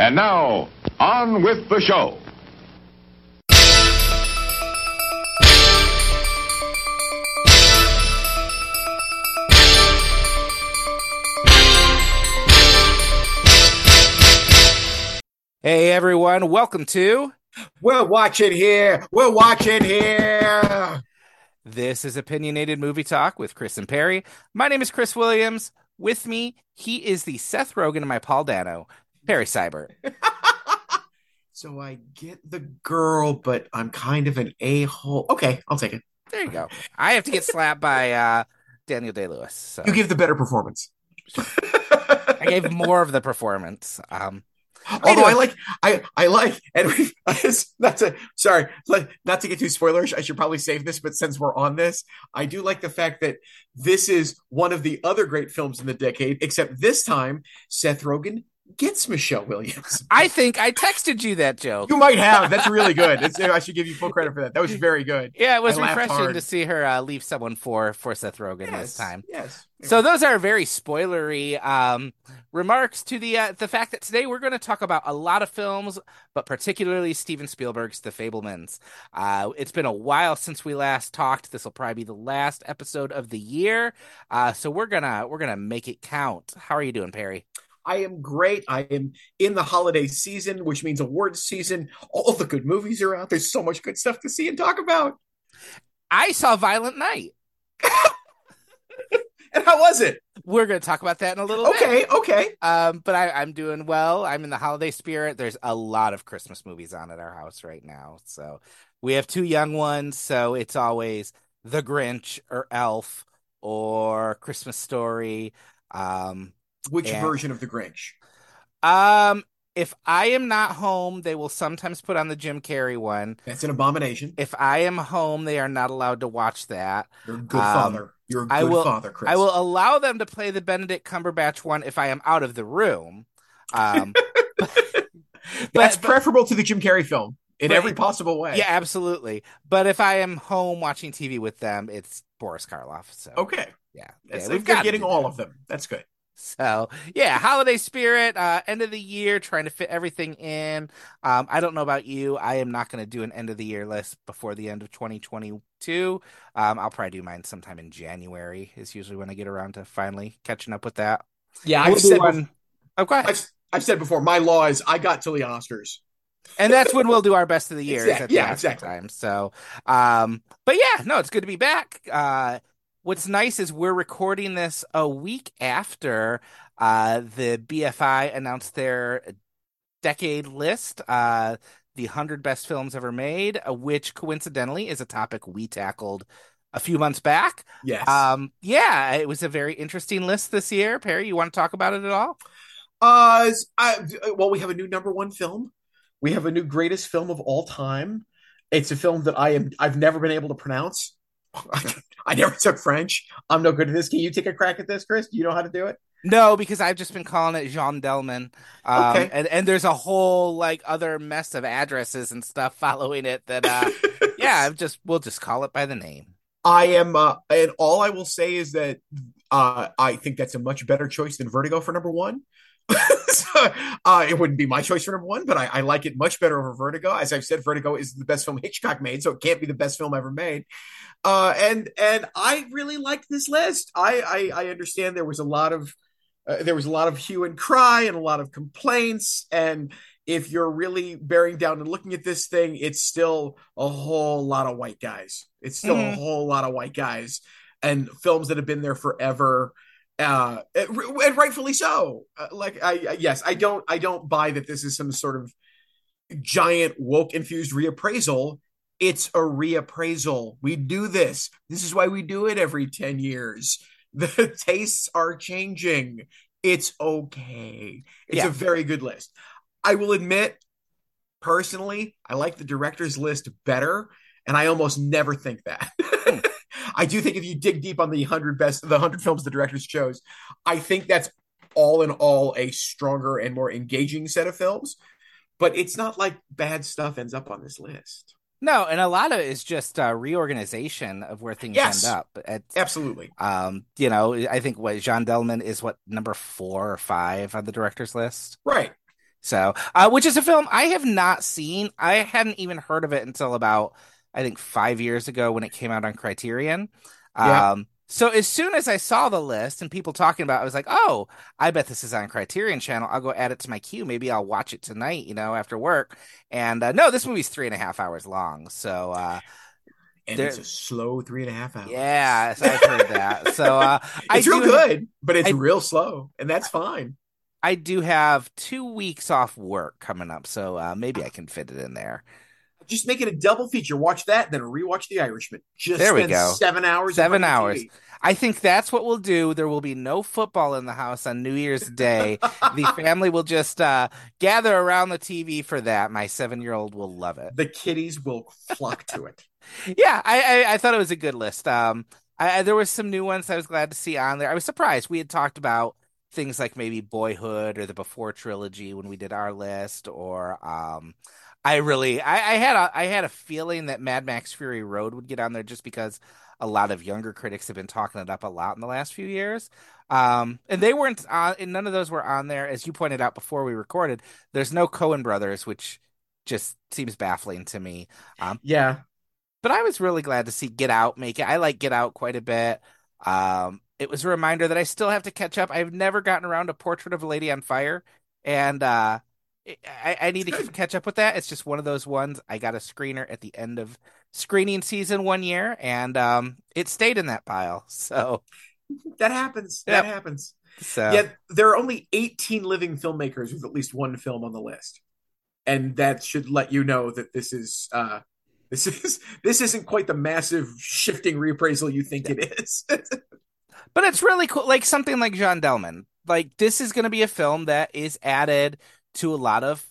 And now, on with the show. Hey everyone, welcome to We're watching here. We're watching here. This is Opinionated Movie Talk with Chris and Perry. My name is Chris Williams. With me, he is the Seth Rogen of my Paul Dano, Perry Cyber. So I get the girl, but I'm kind of an a hole. Okay, I'll take it. There you go. I have to get slapped by uh, Daniel Day Lewis. So You give the better performance. I gave more of the performance. Um, Although I like, I I like, and we, not to sorry, like, not to get too spoilerish. I should probably save this, but since we're on this, I do like the fact that this is one of the other great films in the decade. Except this time, Seth Rogen gets Michelle Williams. I think I texted you that joke. You might have. That's really good. It's, I should give you full credit for that. That was very good. Yeah, it was I refreshing to see her uh, leave someone for for Seth Rogen this time. Yes. So those are very spoilery um, remarks to the uh, the fact that today we're going to talk about a lot of films, but particularly Steven Spielberg's The Fabelmans. Uh, it's been a while since we last talked. This will probably be the last episode of the year, uh, so we're gonna we're gonna make it count. How are you doing, Perry? I am great. I am in the holiday season, which means awards season. All the good movies are out. There's so much good stuff to see and talk about. I saw Violent Night. And how was it? We're going to talk about that in a little bit. Okay, okay. Um, but I, I'm doing well. I'm in the holiday spirit. There's a lot of Christmas movies on at our house right now. So we have two young ones. So it's always The Grinch or Elf or Christmas Story. Um, Which Yeah. version of the Grinch? um, if I am not home, they will sometimes put on the Jim Carrey one. That's an abomination. If I am home, they are not allowed to watch that. You're a good Um, father. You're a good I will- father, Chris. I will allow them to play the Benedict Cumberbatch one if I am out of the room. Um, That's but- preferable to the Jim Carrey film in But- every possible way. Yeah, absolutely. But if I am home watching TV with them, it's Boris Karloff. So Okay. yeah, yeah, they're gotta getting all of them. That's good. So yeah, holiday spirit, uh, end of the year, trying to fit everything in. Um, I don't know about you. I am not going to do an end of the year list before the end of 2022. Um, I'll probably do mine sometime in January. Is usually when I get around to finally catching up with that. Yeah, I've said, one- Oh, go ahead. I've, I've said before, my law is I got till the Oscars. and that's when we'll do our best of the year. is Exact- at the yeah, Oscar exactly. Time. So, um, but yeah, no, it's good to be back. Uh, what's nice is we're recording this a week after uh, the BFI announced their decade list, uh, the hundred best films ever made, uh, which coincidentally is a topic we tackled a few months back. Yes. Um, yeah, it was a very interesting list this year. Perry, you want to talk about it at all? Uh, I, well, we have a new number one film. We have a new greatest film of all time. It's a film that I am I've never been able to pronounce. I never took French. I'm no good at this. Can you take a crack at this, Chris? Do you know how to do it? No, because I've just been calling it Jeanne Dielman. Um, Okay. and, and there's a whole like other mess of addresses and stuff following it that uh yeah, I'm just we'll just call it by the name. I am, uh, and all I will say is that uh, I think that's a much better choice than Vertigo for number one. uh, it wouldn't be my choice for number one, but I, I like it much better over Vertigo. As I've said, Vertigo is the best film Hitchcock made, so it can't be the best film ever made. Uh, and and I really like this list. I, I I understand there was a lot of uh, there was a lot of hue and cry and a lot of complaints and if you're really bearing down and looking at this thing, it's still a whole lot of white guys. It's still a Mhm. whole lot of white guys and films that have been there forever. Uh, and rightfully so. Uh, like I, I, yes, I don't, I don't buy that this is some sort of giant woke infused reappraisal. It's a reappraisal. We do this. This is why we do it every 10 years. The tastes are changing. It's okay. It's Yeah. a very good list. I will admit, personally, I like the director's list better, and I almost never think that. I do think if you dig deep on the hundred best, the hundred films the directors chose, I think that's all in all a stronger and more engaging set of films. But it's not like bad stuff ends up on this list. No, and a lot of it is just uh, reorganization of where things Yes. end up. It's, Absolutely. um, you know, I think what Jeanne Dielman is what number four or five on the director's list. Right. So, uh, which is a film I have not seen. I hadn't even heard of it until about, I think, five years ago when it came out on Criterion. Yeah. Um, so as soon as I saw the list and people talking about it, I was like, oh, I bet this is on Criterion Channel. I'll go add it to my queue. Maybe I'll watch it tonight, you know, after work. And uh, no, this movie's three and a half hours long. So, uh, and There- it's a slow three and a half hours. yeah, so I've heard that. So, uh, I it's real do- good, but it's I- real slow, and that's fine. I do have two weeks off work coming up, so uh, maybe I can fit it in there. Just make it a double feature. Watch that, then rewatch The Irishman. Just There we spend go. seven hours. Seven front of the hours. TV. I think that's what we'll do. There will be no football in the house on New Year's Day. the family will just uh, gather around the TV for that. My seven year old will love it. the kiddies will flock to it. Yeah, I, I, I thought it was a good list. Um, I, I, there was some new ones I was glad to see on there. I was surprised. We had talked about things like maybe Boyhood or the Before trilogy when we did our list, or um, I really I, I had a I had a feeling that Mad Max Fury Road would get on there just because a lot of younger critics have been talking it up a lot in the last few years. Um, and they weren't on, and none of those were on there, as you pointed out before we recorded. There's no Coen brothers, which just seems baffling to me. Um, Yeah, but I was really glad to see Get Out make it. I like Get Out quite a bit. Um, it was a reminder that I still have to catch up. I've never gotten around to Portrait of a Lady on Fire, and uh, I, I need to catch up with that. It's just one of those ones. I got a screener at the end of screening season one year, and um, it stayed in that pile. So, that happens. Yep. That happens. so Yet there are only 18 living filmmakers with at least one film on the list, and that should let you know that this is uh, this is this isn't quite the massive shifting reappraisal you think it is. But it's really cool. Like something like John Delman. Like this is going to be a film that is added to a lot of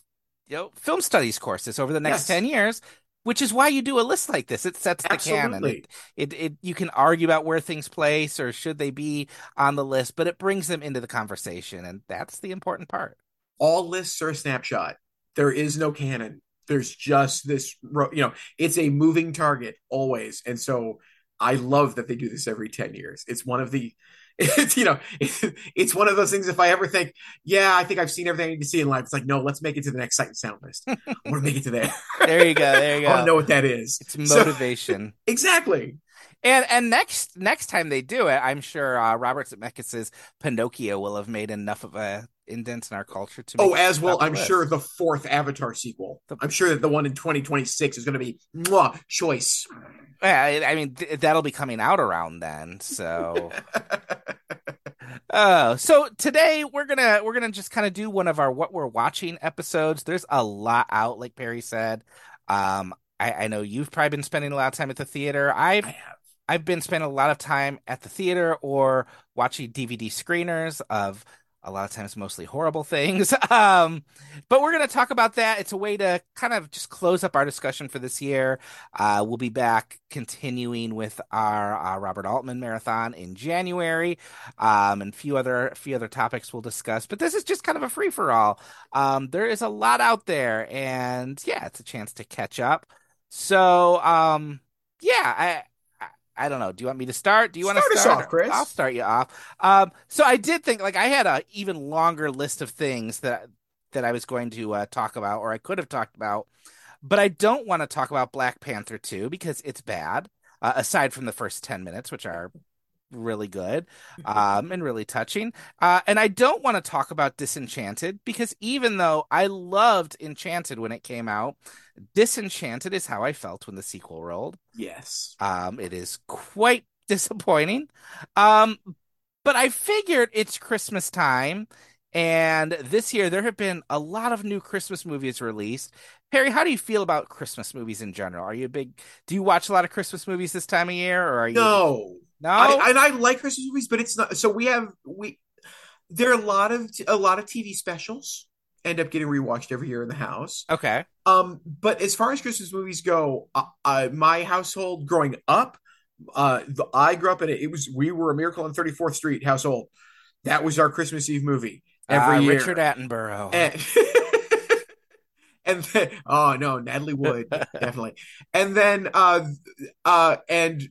you know film studies courses over the next Yes. 10 years, which is why you do a list like this. It sets the canon. It, it it you can argue about where things place or should they be on the list, but it brings them into the conversation and that's the important part. All lists are a snapshot. There is no canon. There's just this, you know, it's a moving target always, and so I love that they do this every 10 years. It's one of the it's you know it's one of those things if i ever think yeah i think i've seen everything i need to see in life it's like no let's make it to the next sight and sound list i want to make it to there There you go. There you go i to know what that is It's So- motivation. exactly And and next next time they do it, I'm sure uh, Robert Zemeckis' Pinocchio will have made enough of a indent in our culture to. oh as well i'm list. sure the fourth avatar sequel The- i'm sure that the one in 2026 is going to be mwah, choice Yeah, I, I mean th- that'll be coming out around then. So, oh, so today we're gonna we're gonna just kind of do one of our what we're watching episodes. There's a lot out, like Perry said. Um, I, I know you've probably been spending a lot of time at the theater. I've i have I've been spending a lot of time at the theater or watching DVD screeners of a lot of times mostly horrible things. Um, but we're going to talk about that. It's a way to kind of just close up our discussion for this year. Uh, we'll be back continuing with our uh, Robert Altman marathon in January, um, and a few other few other topics we'll discuss. But this is just kind of a free for all. Um, there is a lot out there, and yeah, it's a chance to catch up. So, um, yeah, I. I- don't know. Do you want me to start? Do you want to Start off, Chris. I'll start you off. Um, so I did think like I had a even longer list of things that that I was going to uh, talk about, or I could have talked about, but I don't want to talk about Black Panther 2 because it's bad. Uh, aside from the first 10 minutes, which are really good um, and really touching. Uh, and I don't want to talk about Disenchanted because even though I loved Enchanted when it came out, Disenchanted is how I felt when the sequel rolled. yes Um, it is quite disappointing. Um, but I figured it's Christmas time, and this year there have been a lot of new Christmas movies released. Perry, how do you feel about Christmas movies in general? Are you a big? Do you watch a lot of Christmas movies this time of year, or are you? no no. I, and I like Christmas movies, but it's not. So we have we there are a lot of a lot of TV specials end up getting rewatched every year in the house. okay. Um, but as far as Christmas movies go, uh, uh, my household growing up, uh, the, I grew up in it. It was we were a Miracle on Thirty Fourth Street household. That was our Christmas Eve movie every Uh, year. Richard Attenborough. And, and then, oh no, Natalie Wood, definitely. And then, uh, uh, and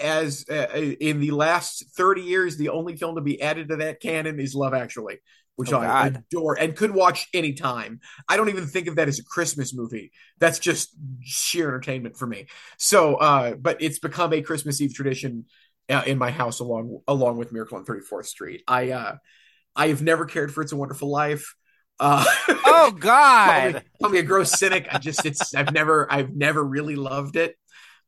as uh, in the last 30 years, the only film to be added to that canon is Love Actually. Which Oh, I God. adore and could watch anytime. I don't even think of that as a Christmas movie. That's just sheer entertainment for me. So, uh, but it's become a Christmas Eve tradition uh, in my house along along with Miracle on 34th Street. I uh, I have never cared for It's a Wonderful Life. Uh, Oh call me, God. call me a gross cynic. I just it's I've never I've never really loved it.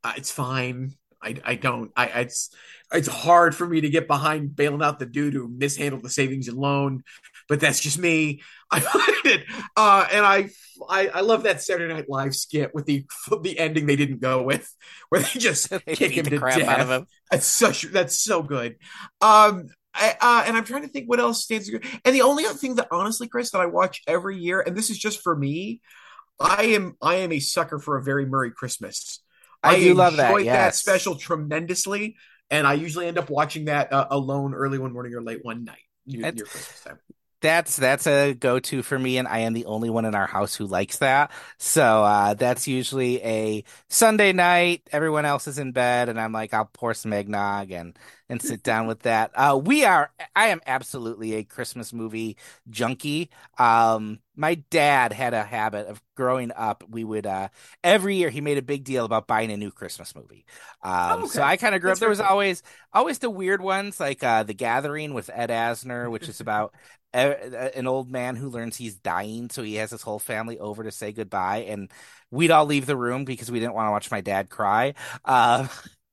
Uh, it's fine. I I don't I it's it's hard for me to get behind bailing out the dude who mishandled the savings and loan, but that's just me. I find it, uh, and I, I I love that Saturday Night Live skit with the the ending they didn't go with, where they just They kick him the to crap death. out of him. That's such that's so good. Um I, uh, and I'm trying to think what else stands good. And the only other thing that honestly, Chris, that I watch every year, and this is just for me, I am I am a sucker for a very Murray Christmas. I do love that, enjoy yes. special tremendously, and I usually end up watching that uh, alone early one morning or late one night near, near Christmas time. That's that's a go-to for me, and I am the only one in our house who likes that. So uh, that's usually a Sunday night. Everyone else is in bed, and I'm like, I'll pour some eggnog and and sit down with that. Uh, we are. I am absolutely a Christmas movie junkie. Um, my dad had a habit of growing up. We would uh, every year he made a big deal about buying a new Christmas movie. Um, Oh, so. I kind of grew That's up. There was cool. always always the weird ones like uh, The Gathering with Ed Asner, which is about an old man who learns he's dying, so he has his whole family over to say goodbye, and we'd all leave the room because we didn't want to watch my dad cry. Um,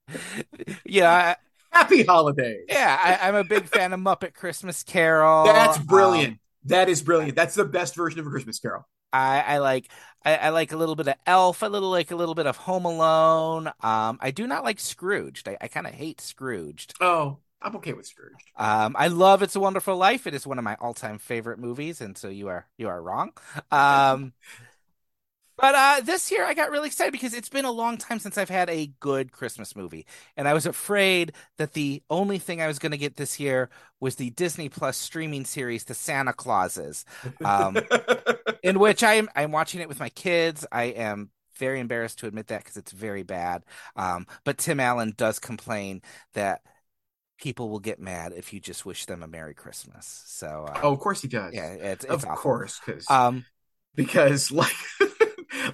yeah, Happy holidays. yeah, I, I'm a big fan of Muppet Christmas Carol. That's Um, brilliant. that is brilliant. That's the best version of a Christmas Carol. I, I like I, I like a little bit of Elf, a little like a little bit of Home Alone. Um, I do not like Scrooged. I, I kind of hate Scrooged. Oh, I'm okay with Scrooge. Um, I love It's a Wonderful Life. It is one of my all-time favorite movies, and so you are you are wrong. Um, but uh, this year I got really excited because it's been a long time since I've had a good Christmas movie, and I was afraid that the only thing I was going to get this year was the Disney Plus streaming series, The Santa Clauses, um, in which I am I'm watching it with my kids. I am very embarrassed to admit that because it's very bad. Um, but Tim Allen does complain that people will get mad if you just wish them a Merry Christmas. So uh, oh, of course he does. yeah, it's, it's of awful. course, because Um, because like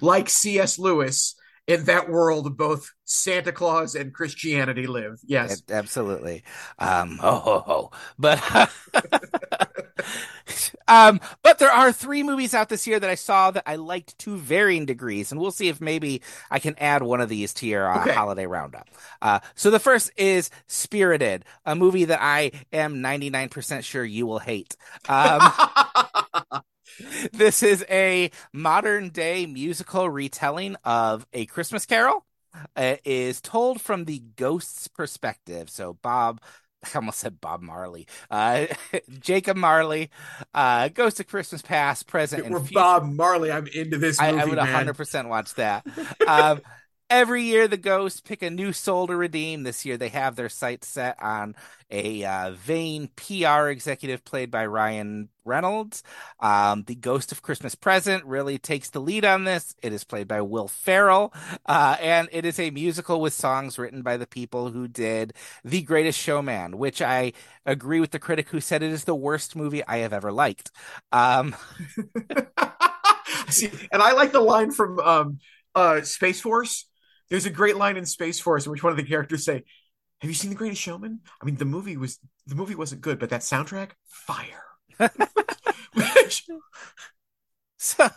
like C.S. Lewis in that world, both Santa Claus and Christianity live. Yes. it- absolutely. Um, oh, ho, ho. but um, but there are three movies out this year that I saw that I liked to varying degrees, and we'll see if maybe I can add one of these to your uh, Okay. holiday roundup. Uh, so the first is Spirited, a movie that I am 99% sure you will hate. Um, This is a modern day musical retelling of A Christmas Carol. It is told from the ghost's perspective. So Bob, I almost said Bob Marley, uh, Jacob Marley, uh, Ghost of Christmas Past, Present, and We're Future. Bob Marley. I'm into this I, I would man. 100% watch that. Um, every year, the ghosts pick a new soul to redeem. This year, they have their sights set on a uh, vain PR executive played by Ryan Reynolds. Um, the Ghost of Christmas Present really takes the lead on this. It is played by Will Ferrell, uh, and it is a musical with songs written by the people who did The Greatest Showman, which I agree with the critic who said it is the worst movie I have ever liked. Um, See, and I like the line from um, uh, Space Force. There's a great line in Space Force in which one of the characters say, "Have you seen The Greatest Showman?" I mean, the movie was the movie wasn't good, but that soundtrack, fire. Which- So,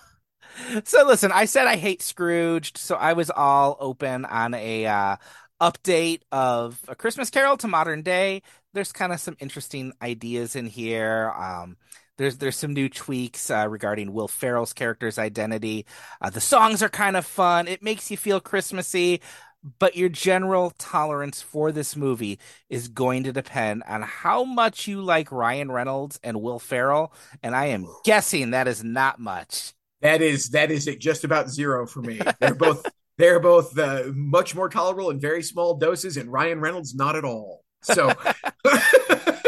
so listen, I said I hate Scrooged, so I was all open on a uh, update of A Christmas Carol to modern day. There's kind of some interesting ideas in here. Um, there's there's some new tweaks uh, regarding Will Ferrell's character's identity. Uh, the songs are kind of fun. It makes you feel Christmassy, but your general tolerance for this movie is going to depend on how much you like Ryan Reynolds and Will Ferrell, and I am guessing that is not much. that is that is at just about zero for me. They're both they're both uh, much more tolerable in very small doses, and Ryan Reynolds not at all. So,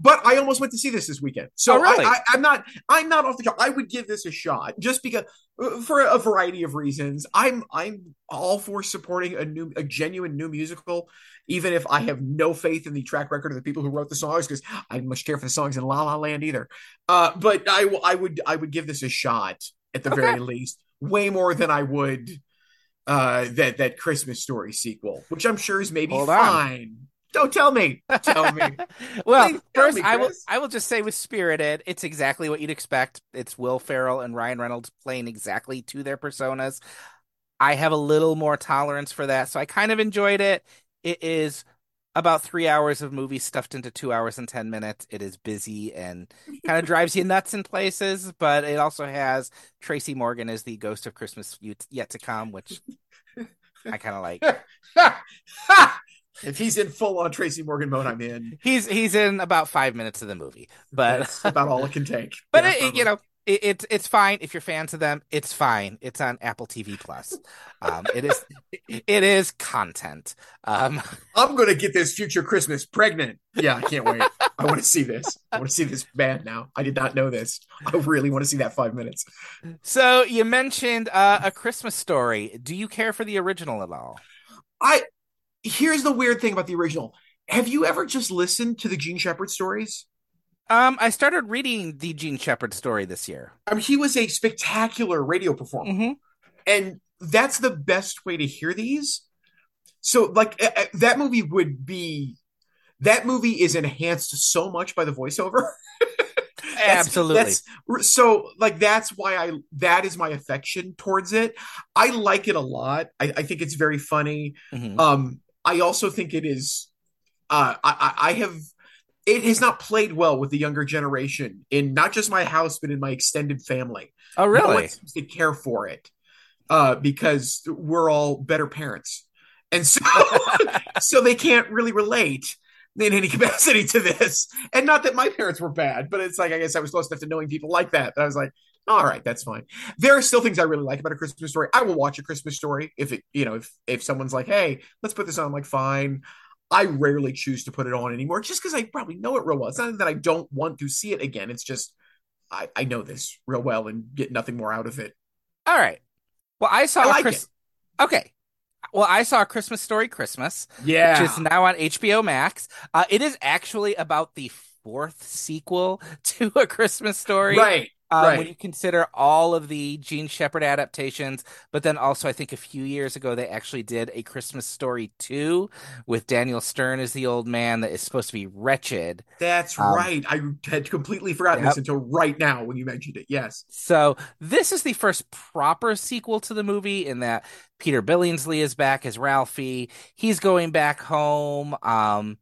but I almost went to see this this weekend. So Oh, really? I, I, am not. I'm not off the chart. I would give this a shot just because, uh, for a variety of reasons. I'm I'm all for supporting a new, a genuine new musical, even if I have no faith in the track record of the people who wrote the songs, because I didn't much care for the songs in La La Land either. Uh, but I would I would give this a shot at the Okay. very least, way more than I would uh that that Christmas story sequel, which I'm sure is maybe Hold on. Don't tell me. Tell me. well, Please first me, I will I will just say with Spirited, it's exactly what you'd expect. It's Will Ferrell and Ryan Reynolds playing exactly to their personas. I have a little more tolerance for that, so I kind of enjoyed it. It is about three hours of movie stuffed into two hours and ten minutes. It is busy and kind of drives you nuts in places, but it also has Tracy Morgan as the ghost of Christmas yet to come, which I kind of like. if he's in full on Tracy Morgan mode, I'm in. He's he's in about five minutes of the movie, but That's about all it can take. But Yeah, it, you know, it, it's it's fine if you're fans of them. It's fine. It's on Apple TV Plus. Um, it is it is content. Um, I'm gonna get this future Christmas pregnant. Yeah, I can't wait. I want to see this. I want to see this band now. I did not know this. I really want to see that five minutes. so you mentioned uh, a Christmas story. Do you care for the original at all? I here's the weird thing about the original. Have you ever just listened to the Jean Shepherd stories? Um, I started reading the Jean Shepherd story this year. I mean, he was a spectacular radio performer. hmm and that's the best way to hear these so like uh, that movie would be that movie is enhanced so much by the voiceover That's- Absolutely. that's- so like that's why i that is my affection towards it i like it a lot i, I think it's very funny Mhm. um i also think it is uh I, I have it has not played well with the younger generation in not just my house but in my extended family Oh, no really? one seems to care for it uh, because we're all better parents, and so so they can't really relate in any capacity to this. And not that my parents were bad, but it's like I guess I was close enough to knowing people like that that I was like, all right, that's fine. There are still things I really like about a Christmas story. I will watch a Christmas story if it, you know, if if someone's like, hey, let's put this on. I'm like, fine. I rarely choose to put it on anymore, just because I probably know it real well. It's not that I don't want to see it again. It's just I, I know this real well and get nothing more out of it. All right. Well, I saw I a like Chris- Okay. Well, I saw a Christmas story Christmas. Yeah. which is now on HBO Max. Uh, it is actually about the fourth sequel to A Christmas Story. right. Um, right. When you consider all of the Jean Shepherd adaptations, but then also I think a few years ago they actually did A Christmas Story 2 with Daniel Stern as the old man that is supposed to be wretched. That's Um, right. I had completely forgotten Yep. this until right now when you mentioned it. Yes. So this is the first proper sequel to the movie in that Peter Billingsley is back as Ralphie. He's going back home um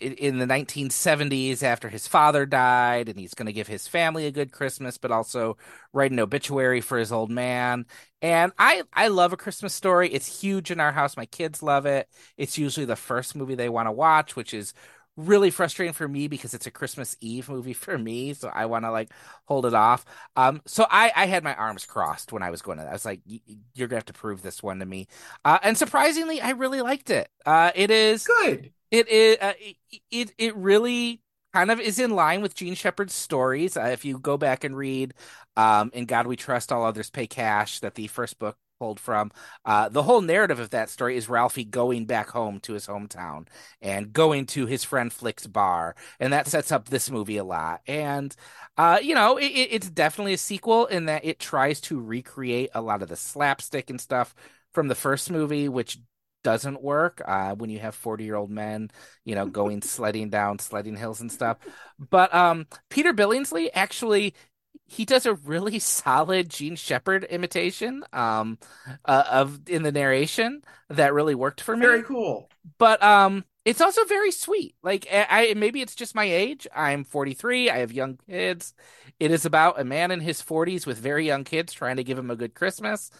in, the 1970s after his father died and he's going to give his family a good Christmas but also write an obituary for his old man. And I I love a Christmas story. It's huge in our house. My kids love it. It's usually the first movie they want to watch, which is really frustrating for me because it's a Christmas Eve movie for me, so I want to like hold it off. Um, so I I had my arms crossed when I was going to. I was like, "Y- you're gonna have to prove this one to me. Uh, and surprisingly, I really liked it. Uh, it is Good. It is uh, it, it really kind of is in line with Jean Shepherd's stories. Uh, if you go back and read um, "In God We Trust, All Others Pay Cash," that the first book pulled from, uh, the whole narrative of that story is Ralphie going back home to his hometown and going to his friend Flick's bar, and that sets up this movie a lot. And uh, you know, it- it's definitely a sequel in that it tries to recreate a lot of the slapstick and stuff from the first movie, which doesn't work uh, when you have 40 year old men, you know, going sledding down sledding hills and stuff. But um, Peter Billingsley actually he does a really solid Jean Shepherd imitation um, uh, of in the narration that really worked for me. Very cool. but um it's also very sweet. Like I, I maybe it's just my age. I'm 43 i have young kids. It is about a man in his 40s with very young kids trying to give him a good christmas.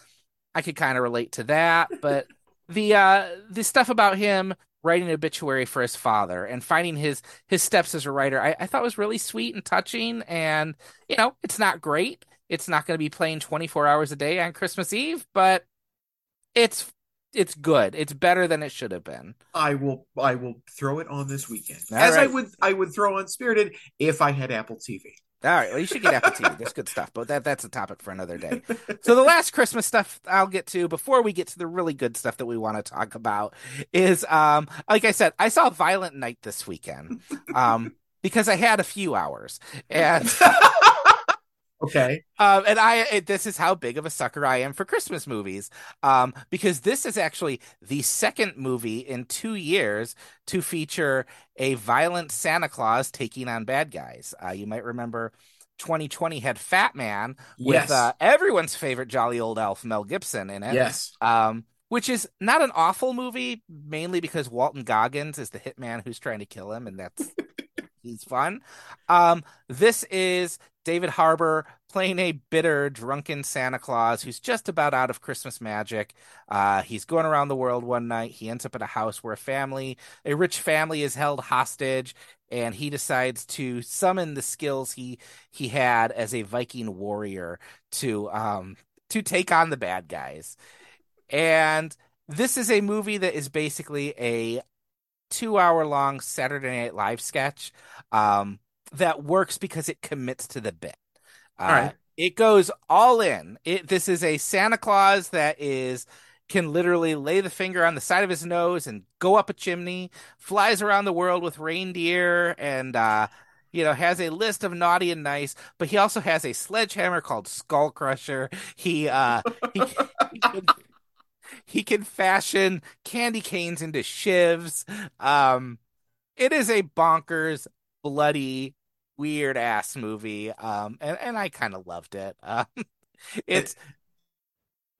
I could kind of relate to that but the uh the stuff about him writing an obituary for his father and finding his his steps as a writer i, I thought was really sweet and touching and you know it's not great it's not going to be playing 24 hours a day on christmas eve but it's it's good. It's better than it should have been. I will I will throw it on this weekend. All As I would I would throw on Spirited if I had Apple TV. All right, well, you should get Apple TV. There's good stuff, but that that's a topic for another day. So the last Christmas stuff I'll get to before we get to the really good stuff that we want to talk about is, um, like I said, I saw Violent Night this weekend, um, because I had a few hours, and Okay. um, and I it, this is how big of a sucker I am for Christmas movies, um, because this is actually the second movie in two years to feature a violent Santa Claus taking on bad guys. Uh, you might remember 2020 had Fat Man with uh, everyone's favorite jolly old elf Mel Gibson in it. yes. Um, which is not an awful movie, mainly because Walton Goggins is the hitman who's trying to kill him, and that's he's fun. Um, this is David Harbour playing a bitter, drunken Santa Claus who's just about out of Christmas magic. Uh, he's going around the world one night. He ends up at a house where a family, a rich family, is held hostage, and he decides to summon the skills he he had as a Viking warrior to um to take on the bad guys. And this is a movie that is basically a two hour long Saturday Night Live sketch um, that works because it commits to the bit. Uh, All right. It goes all in. It this is a Santa Claus that is can literally lay the finger on the side of his nose and go up a chimney, flies around the world with reindeer, and uh, you know has a list of naughty and nice. But he also has a sledgehammer called Skull Crusher. He uh, he, he he can fashion candy canes into shivs. Um, it is a bonkers, bloody, weird ass movie. Um, and, and I kind of loved it. Um, it's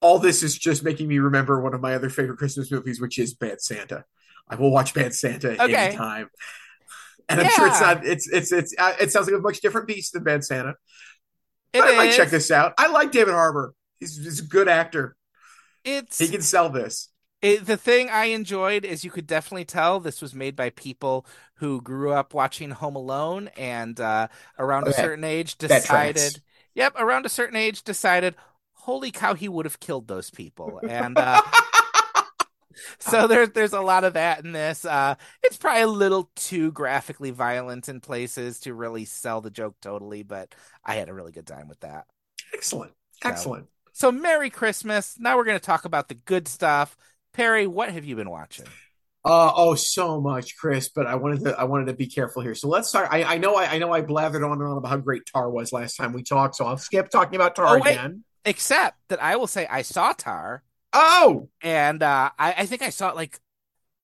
All this is just making me remember one of my other favorite Christmas movies, which is Bad Santa. I will watch Bad Santa Okay. anytime. And I'm sure it's not. It's it's it's. Uh, it sounds like a much different beast than Bad Santa. it I might check this out. I like David Harbour. He's, he's a good actor. It's He can sell this. it, the thing I enjoyed is you could definitely tell this was made by people who grew up watching Home Alone and uh, around a certain age decided. Yep, around a certain age decided. Holy cow, he would have killed those people, and uh, so there's there's a lot of that in this. Uh, it's probably a little too graphically violent in places to really sell the joke totally, but I had a really good time with that. Excellent. Excellent. So Merry Christmas. Now we're going to talk about the good stuff. Perry, what have you been watching? Uh, oh, so much, Chris. But I wanted to I wanted to be careful here. So let's start. I, I know I, I know I blathered on and on about how great Tar was last time we talked. So I'll skip talking about Tar Oh, again. Except that I will say I saw Tar, Oh, and uh, I, I think I saw it like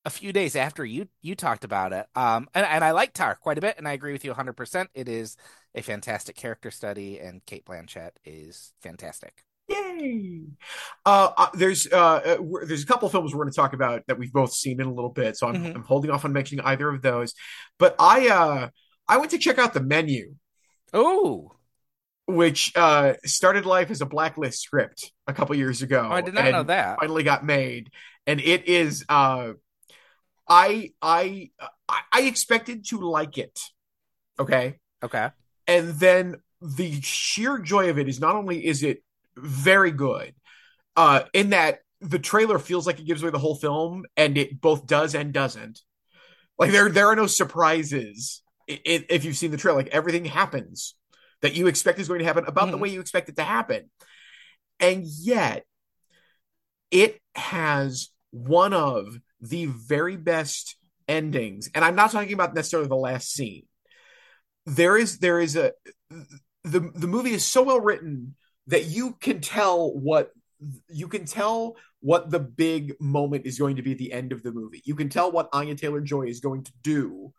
a few days after you you talked about it. Um, and, and I like Tar quite a bit, and I agree with you 100%. It is a fantastic character study, and Cate Blanchett is fantastic. Yay! Uh, uh, there's uh, uh, there's a couple films we're going to talk about that we've both seen in a little bit, so I'm, Mhm. I'm holding off on mentioning either of those. But I uh, I went to check out the menu, Oh, which uh, started life as a blacklist script a couple years ago. oh I did not and know that. Finally got made, and it is. Uh, I I I expected to like it, okay, Okay. and then the sheer joy of it is not only is it very good. Uh in that the trailer feels like it gives away the whole film and it both does and doesn't. Like there there are no surprises if you've seen the trailer. Like everything happens that you expect is going to happen about the Mhm. way you expect it to happen. And yet it has one of the very best endings. And i'm not talking about necessarily the last scene. There is there is a the the movie is so well written that you can tell what you can tell what the big moment is going to be at the end of the movie. You can tell what Anya Taylor Joy is going to do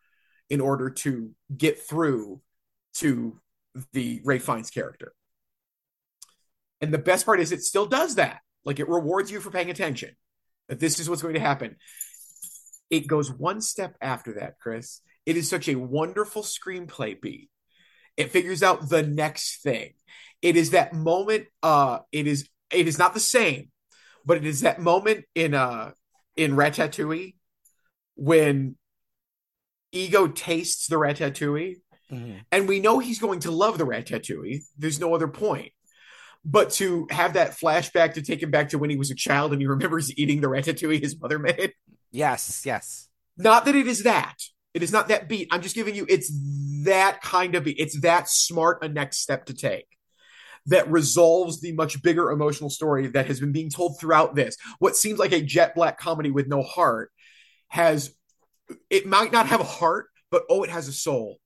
in order to get through to the Ralph Fiennes character. And the best part is it still does that. Like it rewards you for paying attention. That this is what's going to happen. It goes one step after that, Chris. It is such a wonderful screenplay beat it figures out the next thing it is that moment uh it is it is not the same but it is that moment in uh in ratatouille when ego tastes the ratatouille Mhm. and we know he's going to love the ratatouille there's no other point but to have that flashback to take him back to when he was a child and he remembers eating the ratatouille his mother made. Yes, yes. Not that it is that. It is not that beat. I'm just giving you it's that kind of beat. It's that smart a next step to take that resolves the much bigger emotional story that has been being told throughout this. What seems like a jet black comedy with no heart has it might not have a heart, but oh, it has a soul.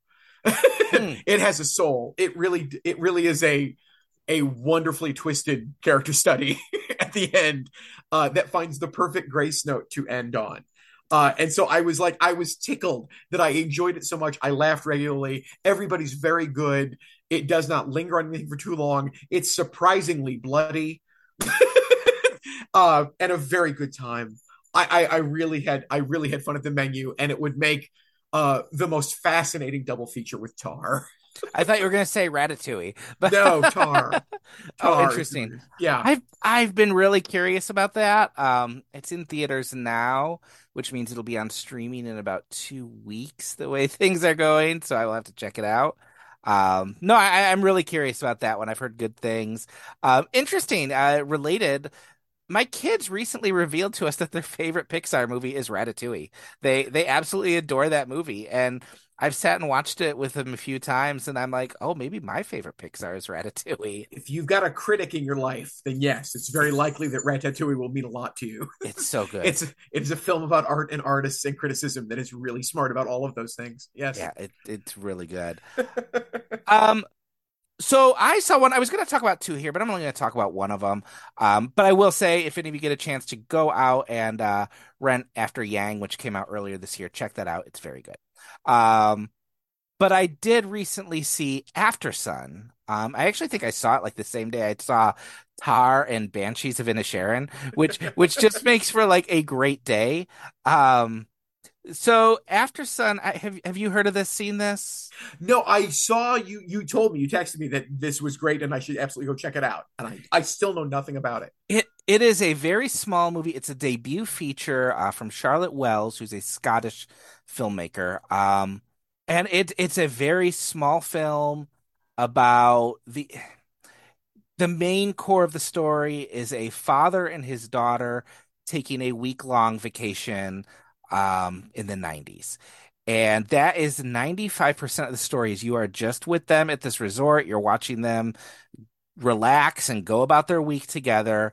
mm. It has a soul. It really it really is a a wonderfully twisted character study at the end uh, that finds the perfect grace note to end on. Uh, and so I was like, I was tickled that I enjoyed it so much. I laughed regularly. Everybody's very good. It does not linger on anything for too long. It's surprisingly bloody, uh, and a very good time. I, I, I, really had I really had fun at the menu, and it would make uh, the most fascinating double feature with Tar. I thought you were going to say Ratatouille, but no Tar. tar. Oh, interesting. Yeah, I've I've been really curious about that. Um, it's in theaters now, which means it'll be on streaming in about two weeks. The way things are going, so I will have to check it out. Um, no, I, am really curious about that one. I've heard good things. Um, interesting. Uh, related. My kids recently revealed to us that their favorite Pixar movie is Ratatouille. They they absolutely adore that movie, and I've sat and watched it with him a few times, and I'm like, oh, maybe my favorite Pixar is Ratatouille. If you've got a critic in your life, then yes, it's very likely that Ratatouille will mean a lot to you. It's so good. it's it's a film about art and artists and criticism that is really smart about all of those things. Yes, yeah, it, it's really good. um, so I saw one. I was going to talk about two here, but I'm only going to talk about one of them. Um, but I will say, if any of you get a chance to go out and uh, rent After Yang, which came out earlier this year, check that out. It's very good. Um, but I did recently see Aftersun. Um, I actually think I saw it like the same day I saw Tar and Banshees of Inisherin, which which just makes for like a great day. Um, so Aftersun, have have you heard of this? Seen this? No, I saw you. You told me you texted me that this was great, and I should absolutely go check it out. And I, I still know nothing about it. It it is a very small movie. It's a debut feature uh, from Charlotte Wells, who's a Scottish filmmaker. Um, and it it's a very small film about the the main core of the story is a father and his daughter taking a week long vacation um, in the 90s. And that is 95% of the stories. You are just with them at this resort. You're watching them relax and go about their week together.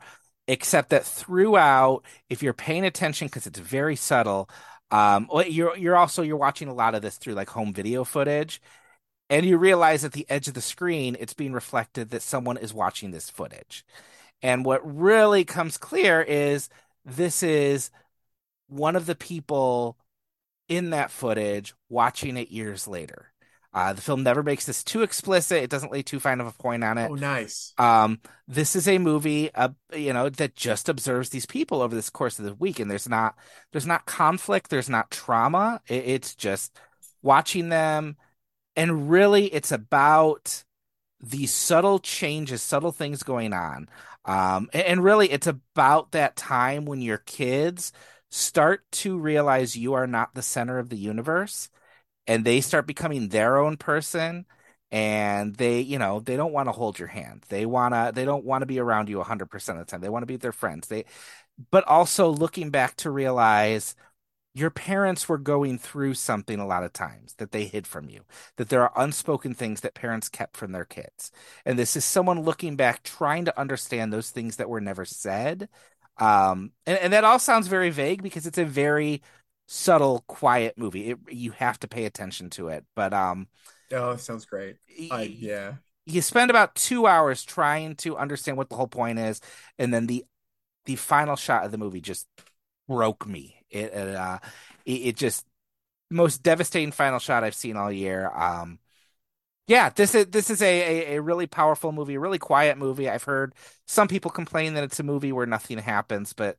Except that throughout, if you're paying attention, because it's very subtle, um, you're you're also you're watching a lot of this through like home video footage, and you realize at the edge of the screen it's being reflected that someone is watching this footage. And what really comes clear is this is one of the people in that footage watching it years later. Uh, the film never makes this too explicit. It doesn't lay too fine of a point on it. Oh, nice. Um, this is a movie, uh, you know, that just observes these people over this course of the week, and there's not there's not conflict, there's not trauma. It, it's just watching them, and really, it's about these subtle changes, subtle things going on. Um, and, and really, it's about that time when your kids start to realize you are not the center of the universe and they start becoming their own person and they you know they don't want to hold your hand. They want to they don't want to be around you 100% of the time. They want to be their friends. They but also looking back to realize your parents were going through something a lot of times that they hid from you that there are unspoken things that parents kept from their kids. And this is someone looking back trying to understand those things that were never said um, and, and that all sounds very vague because it's a very subtle, quiet movie. It, you have to pay attention to it. But um, oh, sounds great. I, yeah, you spend about two hours trying to understand what the whole point is, and then the the final shot of the movie just broke me. It uh, it, it just most devastating final shot I've seen all year. Um, yeah, this is this is a, a, a, really powerful movie, a really quiet movie. I've heard some people complain that it's a movie where nothing happens, but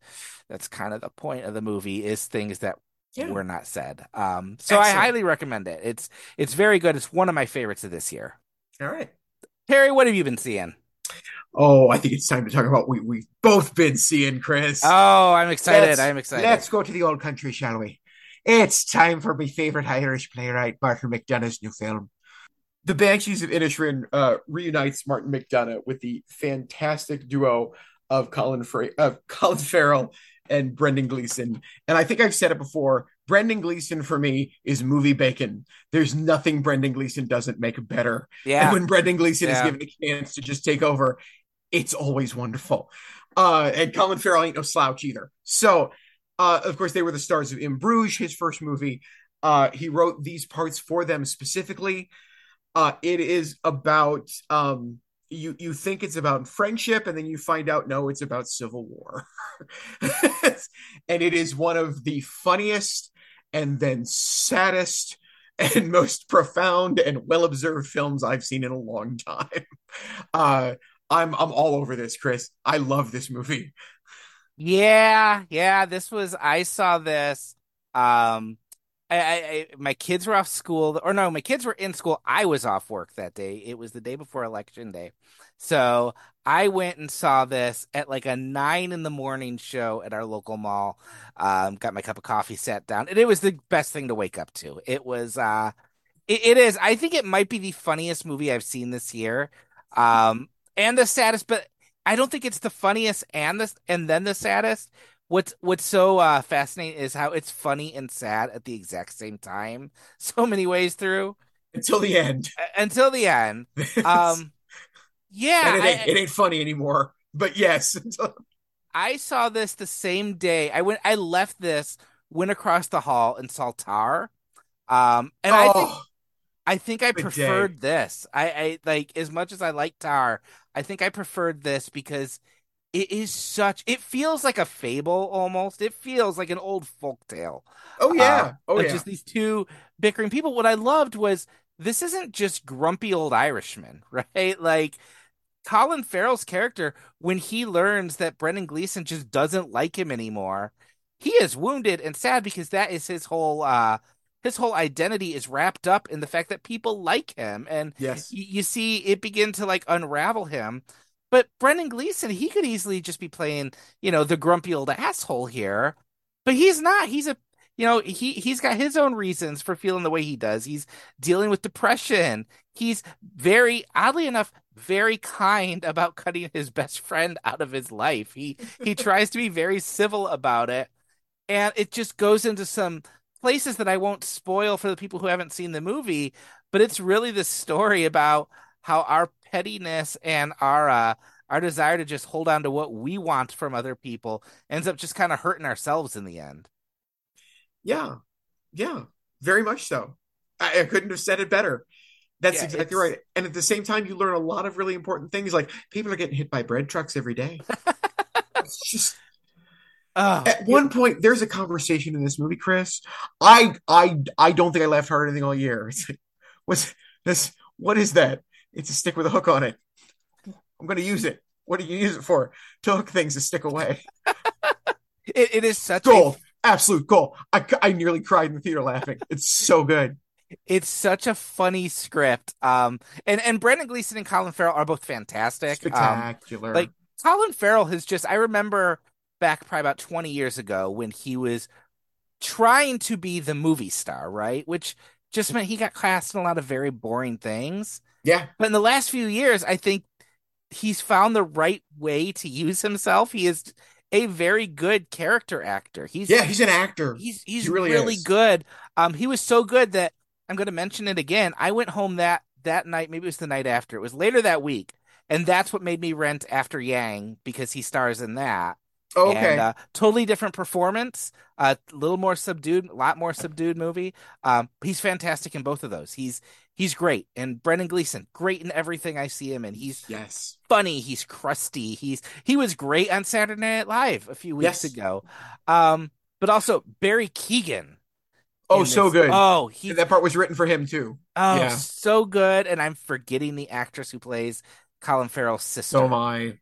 that's kind of the point of the movie is things that yeah. were not said. Um, so Excellent. I highly recommend it. It's it's very good. It's one of my favorites of this year. All right, Terry, what have you been seeing? Oh, I think it's time to talk about what we we've both been seeing, Chris. Oh, I'm excited. Let's, I'm excited. Let's go to the old country, shall we? It's time for my favorite Irish playwright, Martin McDonagh's new film The Banshees of Inisherin uh, reunites Martin McDonagh with the fantastic duo of Colin Fra- of Colin Farrell and Brendan Gleeson. And I think I've said it before. Brendan Gleeson for me is movie bacon. There's nothing Brendan Gleeson doesn't make better. Yeah. And when Brendan Gleeson Yeah. is given a chance to just take over, it's always wonderful. Uh, and Colin Farrell ain't no slouch either. So, uh, of course, they were the stars of In Bruges, his first movie. Uh, he wrote these parts for them specifically. Uh, it is about um, you. You think it's about friendship, and then you find out no, it's about civil war. and it is one of the funniest, and then saddest, and most profound and well observed films I've seen in a long time. Uh, I'm I'm all over this, Chris. I love this movie. Yeah, yeah. This was I saw this. Um, I, I, my kids were off school, or no, my kids were in school. I was off work that day. It was the day before election day, so I went and saw this at like a nine in the morning show at our local mall. Um, got my cup of coffee, sat down, and it was the best thing to wake up to. It was, uh, it, it is. I think it might be the funniest movie I've seen this year, um, and the saddest, but. I don't think it's the funniest and the and then the saddest. What's what's so uh, fascinating is how it's funny and sad at the exact same time, so many ways through Until the end. uh, until the end. Um, yeah, it ain't, I, it ain't funny anymore. But yes, I saw this the same day. I went. I left this, went across the hall and saw Tár. Um, and I think oh, I think I preferred this. I, I like as much as I like Tár, I think I preferred this because it is such it feels like a fable almost. It feels like an old folk tale. oh yeah, Uh, oh yeah. Just these two bickering people. What I loved was this isn't just grumpy old Irishman, right? Like Colin Farrell's character, when he learns that Brendan Gleeson just doesn't like him anymore, he is wounded and sad because that is his whole uh his whole identity is wrapped up in the fact that people like him and Yes. y- you see it begin to like unravel him. But Brendan Gleeson, he could easily just be playing, you know, the grumpy old asshole here, but he's not. He's a, you know, he he's got his own reasons for feeling the way he does. He's dealing with depression. He's very, oddly enough, very kind about cutting his best friend out of his life. He he tries to be very civil about it, and it just goes into some places that I won't spoil for the people who haven't seen the movie. But it's really this story about how our pettiness and our uh, our desire to just hold on to what we want from other people ends up just kind of hurting ourselves in the end. Yeah. Yeah. Very much so. I, I couldn't have said it better. That's Yeah, exactly right. And at the same time, you learn a lot of really important things. Like people are getting hit by bread trucks every day. it's just Oh, at one point there's a conversation in this movie, Chris. I I I don't think I laughed hard anything all year. It's like, what's this? What is that? It's a stick with a hook on it. I'm going to use it. What do you use it for? To hook things to stick away. it, it is such a Gold, absolute gold. I I nearly cried in the theater laughing. It's so good. it's such a funny script. Um, and and Brendan Gleeson and Colin Farrell are both fantastic. Um, Spectacular. like Colin Farrell has just I remember back probably about 20 years ago when he was trying to be the movie star, right? Which just meant he got cast in a lot of very boring things. Yeah, But in the last few years, I think he's found the right way to use himself. He is a very good character actor. He's yeah, he's an actor. he's he's He really really is. good. Um, he was so good that I'm going to mention it again. I went home that that night. Maybe it was the night after. It was later that week, and that's what made me rent After Yang because he stars in that. Oh, okay. And, uh, totally different performance. A little more subdued, a lot more subdued movie. Um, he's fantastic in both of those. He's he's great, and Brendan Gleeson, great in everything I see him in. He's yes. funny. He's crusty. He's he was great on Saturday Night Live a few weeks Yes. ago. Um, but also Barry Keoghan. Oh, so this- good. Oh, he that part was written for him too. oh yeah. so good. And I'm forgetting the actress who plays Colin Farrell's sister. So am I.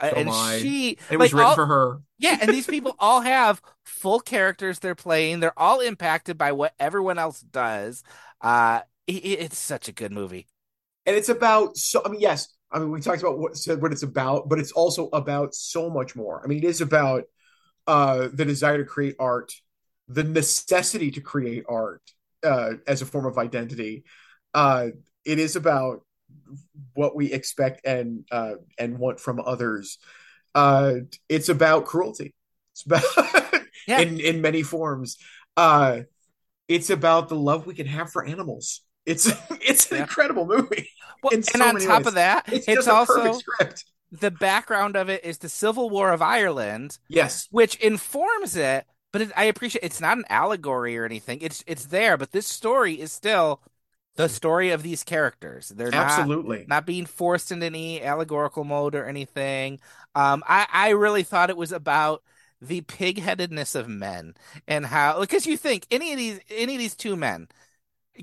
Uh, so and I. she It was written all- for her. yeah, and these people all have full characters they're playing. They're all impacted by what everyone else does. Uh, it's such a good movie. and it's about so i mean yes i mean we talked about what said what it's about but it's also about so much more i mean it is about uh the desire to create art the necessity to create art uh as a form of identity uh it is about what we expect and uh, and want from others. Uh, it's about cruelty. It's about Yeah. in in many forms. Uh, it's about the love we can have for animals. It's it's an Yeah. incredible movie. Well, in and so on top ways. of that, It's, it's, also script. the background of it is the Civil War of Ireland, Yes, which informs it. But it, I appreciate it's not an allegory or anything. It's it's there, but this story is still the story of these characters. They're not absolutely. not being forced into any allegorical mode or anything. Um, I I really thought it was about the pigheadedness of men and how because you think any of these any of these two men,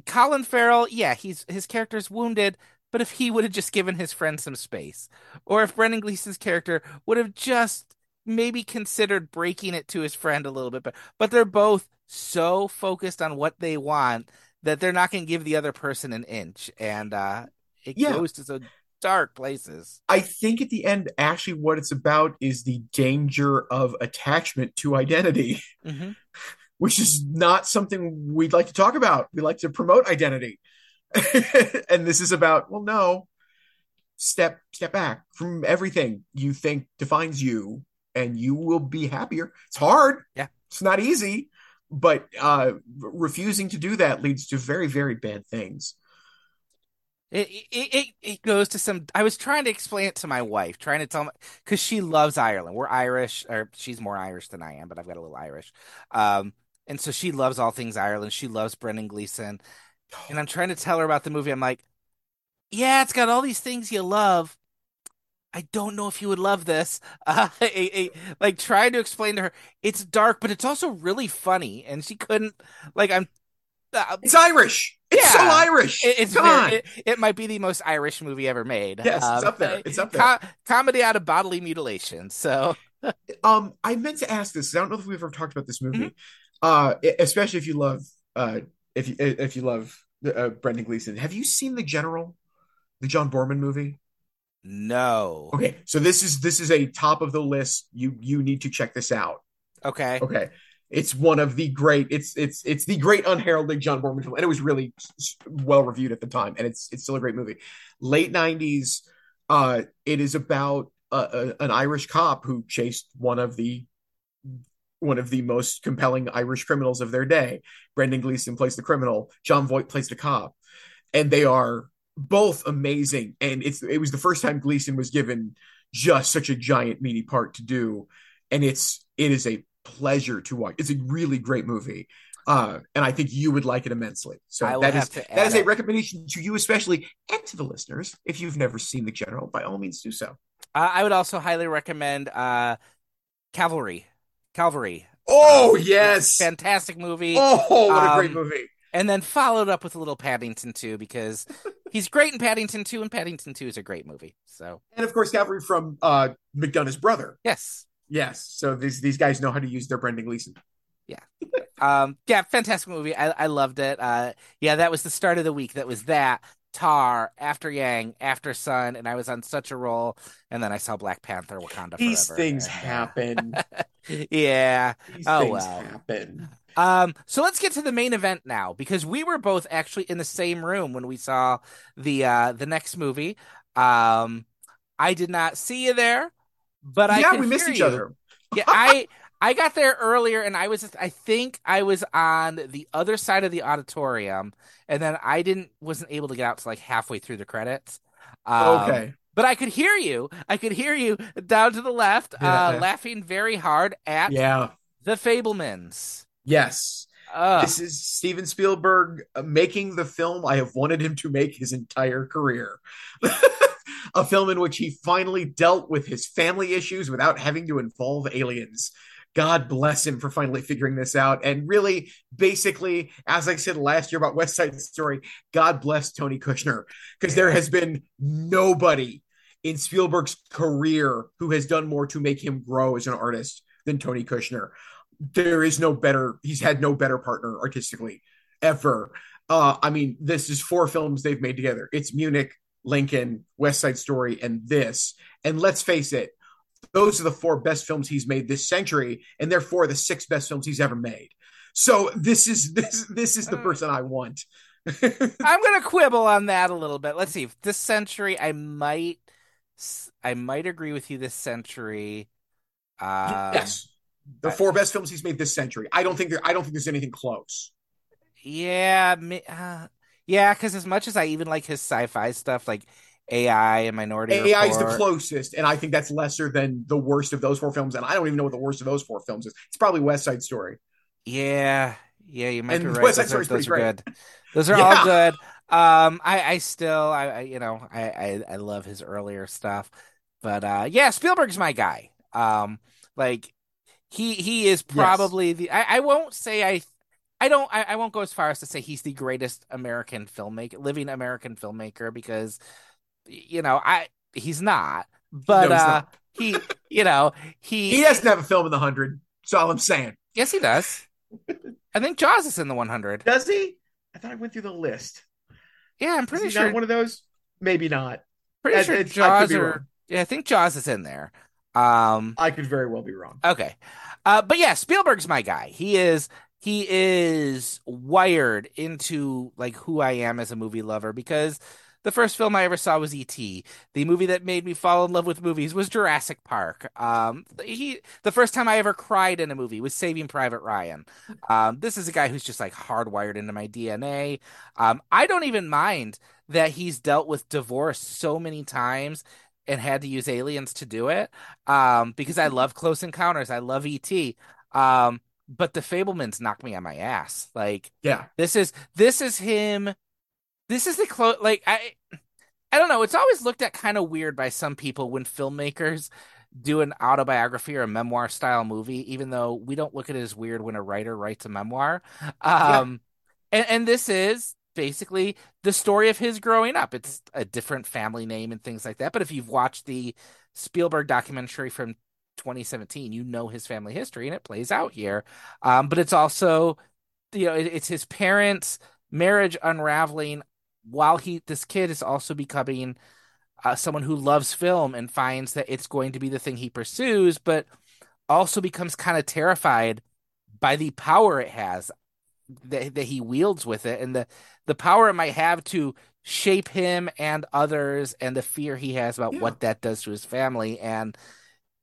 Colin Farrell, yeah, he's his character's wounded, but if he would have just given his friend some space, or if Brendan Gleeson's character would have just maybe considered breaking it to his friend a little bit, but but they're both so focused on what they want that they're not going to give the other person an inch, and uh, it Yeah. goes to so dark places. I think at the end, actually, what it's about is the danger of attachment to identity, hmm which is not something we'd like to talk about. We like to promote identity, and this is about well, no, step step back from everything you think defines you, and you will be happier. It's hard. Yeah. it's not easy, but uh, refusing to do that leads to very very bad things. It, it it goes to some. I was trying to explain it to my wife, trying to tell me because she loves Ireland. We're Irish, or she's more Irish than I am, but I've got a little Irish. Um, and so she loves all things Ireland. She loves Brendan Gleeson, and I'm trying to tell her about the movie. I'm like, yeah, it's got all these things you love. I don't know if you would love this. Uh, a- a- like trying to explain to her, it's dark, but it's also really funny, and she couldn't. Like I'm. Uh, It's Irish. It's so Irish. it- it's Come very, on. it, it might be the most Irish movie ever made. Yes, it's Um, up there. It's up there. co- comedy out of bodily mutilation. So Um, I meant to ask this. I don't know if we've ever talked about this movie. Mm-hmm. Uh, especially if you love, uh, if you if you love uh, Brendan Gleeson. Have you seen The General, the John Boorman movie? no. Okay, so this is this is a top of the list. You you need to check this out. Okay. Okay, it's one of the great. It's it's it's the great unheralded John Boorman film, and it was really well reviewed at the time, and it's it's still a great movie. Late nineties. Uh, it is about a, a, an Irish cop who chased one of the one of the most compelling Irish criminals of their day. Brendan Gleeson plays the criminal. Jon Voight plays the cop, and they are both amazing. And it's it was the first time Gleeson was given just such a giant meaty part to do, and it's it is a pleasure to watch. It's a really great movie. Uh, and I think you would like it immensely. So that is that is a it. recommendation to you, especially and to the listeners. If you've never seen The General, by all means do so. Uh, I would also highly recommend uh, Cavalry. Calvary. Oh Um, yes! Fantastic movie. Oh, what a great Um, movie! And then followed up with a little Paddington 2 because he's great in Paddington 2 and Paddington 2 is a great movie. So, And of course, Calvary from uh, McDonagh's brother. yes. Yes, so these these guys know how to use their Brendan Gleeson. Yeah, um, yeah, fantastic movie. I, I loved it. Uh, yeah, that was the start of the week. That was that Tár after Yang Aftersun, and I was on such a roll. And then I saw Black Panther: Wakanda These Forever. things and, uh, happen. yeah. These Oh, things well. happen. Um, so let's get to the main event now because we were both actually in the same room when we saw the uh the next movie. Um, I did not see you there, but I yeah, we missed each you. other. Yeah, I I got there earlier and I was I think I was on the other side of the auditorium and then I didn't wasn't able to get out to like halfway through the credits. Um, okay. But I could hear you. I could hear you down to the left, Yeah. uh, laughing very hard at Yeah. the Fabelmans. Yes. Uh, This is Steven Spielberg uh, making the film I have wanted him to make his entire career. a film in which he finally dealt with his family issues without having to involve aliens. God bless him for finally figuring this out. And really, basically, as I said last year about West Side Story, God bless Tony Kushner, because there has been nobody in Spielberg's career who has done more to make him grow as an artist than Tony Kushner. There is no better, he's had no better partner artistically ever. Uh, I mean, this is four films they've made together. It's Munich, Lincoln, West Side Story, and this. And let's face it, those are the four best films he's made this century, and of the six best films he's ever made. So this is this this is the Mm. person I want I'm gonna quibble on that a little bit. Let's see. This century, I might, I might agree with you. This century, um, yes, the I- four best films he's made this century. I don't think there. I don't think there's anything close. yeah, uh, yeah. Because as much as I even like his sci-fi stuff, like AI and Minority AI is the closest, and I think that's lesser than the worst of those four films. And I don't even know what the worst of those four films is. It's probably West Side Story. Yeah, yeah, you might And be right. West Side Those are, Story's pretty those are great. good. Those are Yeah. all good. Um, I, I still, I, I you know, I, I, I love his earlier stuff, but uh, yeah, Spielberg's my guy. Um, like he, he is probably the. I, I won't say I, I don't, I, I won't go as far as to say he's the greatest American filmmaker, living American filmmaker, because you know, I, he's not. But No, he's uh, not. he, you know, he, He doesn't have a film in the hundred. That's all I'm saying. yes, he does. I think Jaws is in the 100. Does he? I thought I went through the list. Yeah, I'm pretty sure. not one of those? Maybe not. Pretty It- sure it's- I Jaws are. Yeah, I think Jaws is in there. Um. I could very well be wrong. Okay. Uh. But yeah, Spielberg's my guy. He is. He is wired into like who I am as a movie lover because the first film I ever saw was E.T. The movie that made me fall in love with movies was Jurassic Park. Um. He. The first time I ever cried in a movie was Saving Private Ryan. Um. This is a guy who's just like hardwired into my DNA. Um. I don't even mind that he's dealt with divorce so many times and had to use aliens to do it um because i love close encounters i love et um but the fabelmans knock me on my ass like Yeah. this is this is him this is the close like i i don't know it's always looked at kind of weird by some people when filmmakers do an autobiography or a memoir style movie even though we don't look at it as weird when a writer writes a memoir um and, and this is basically the story of his growing up. It's a different family name and things like that. But if you've watched the Spielberg documentary from 2017, you know his family history and it plays out here. Um, but it's also, you know, it, it's his parents' marriage unraveling while he, this kid is also becoming uh, someone who loves film and finds that it's going to be the thing he pursues, but also becomes kind of terrified by the power it has that, that he wields with it and the the power it might have to shape him and others and the fear he has about Yeah. what that does to his family and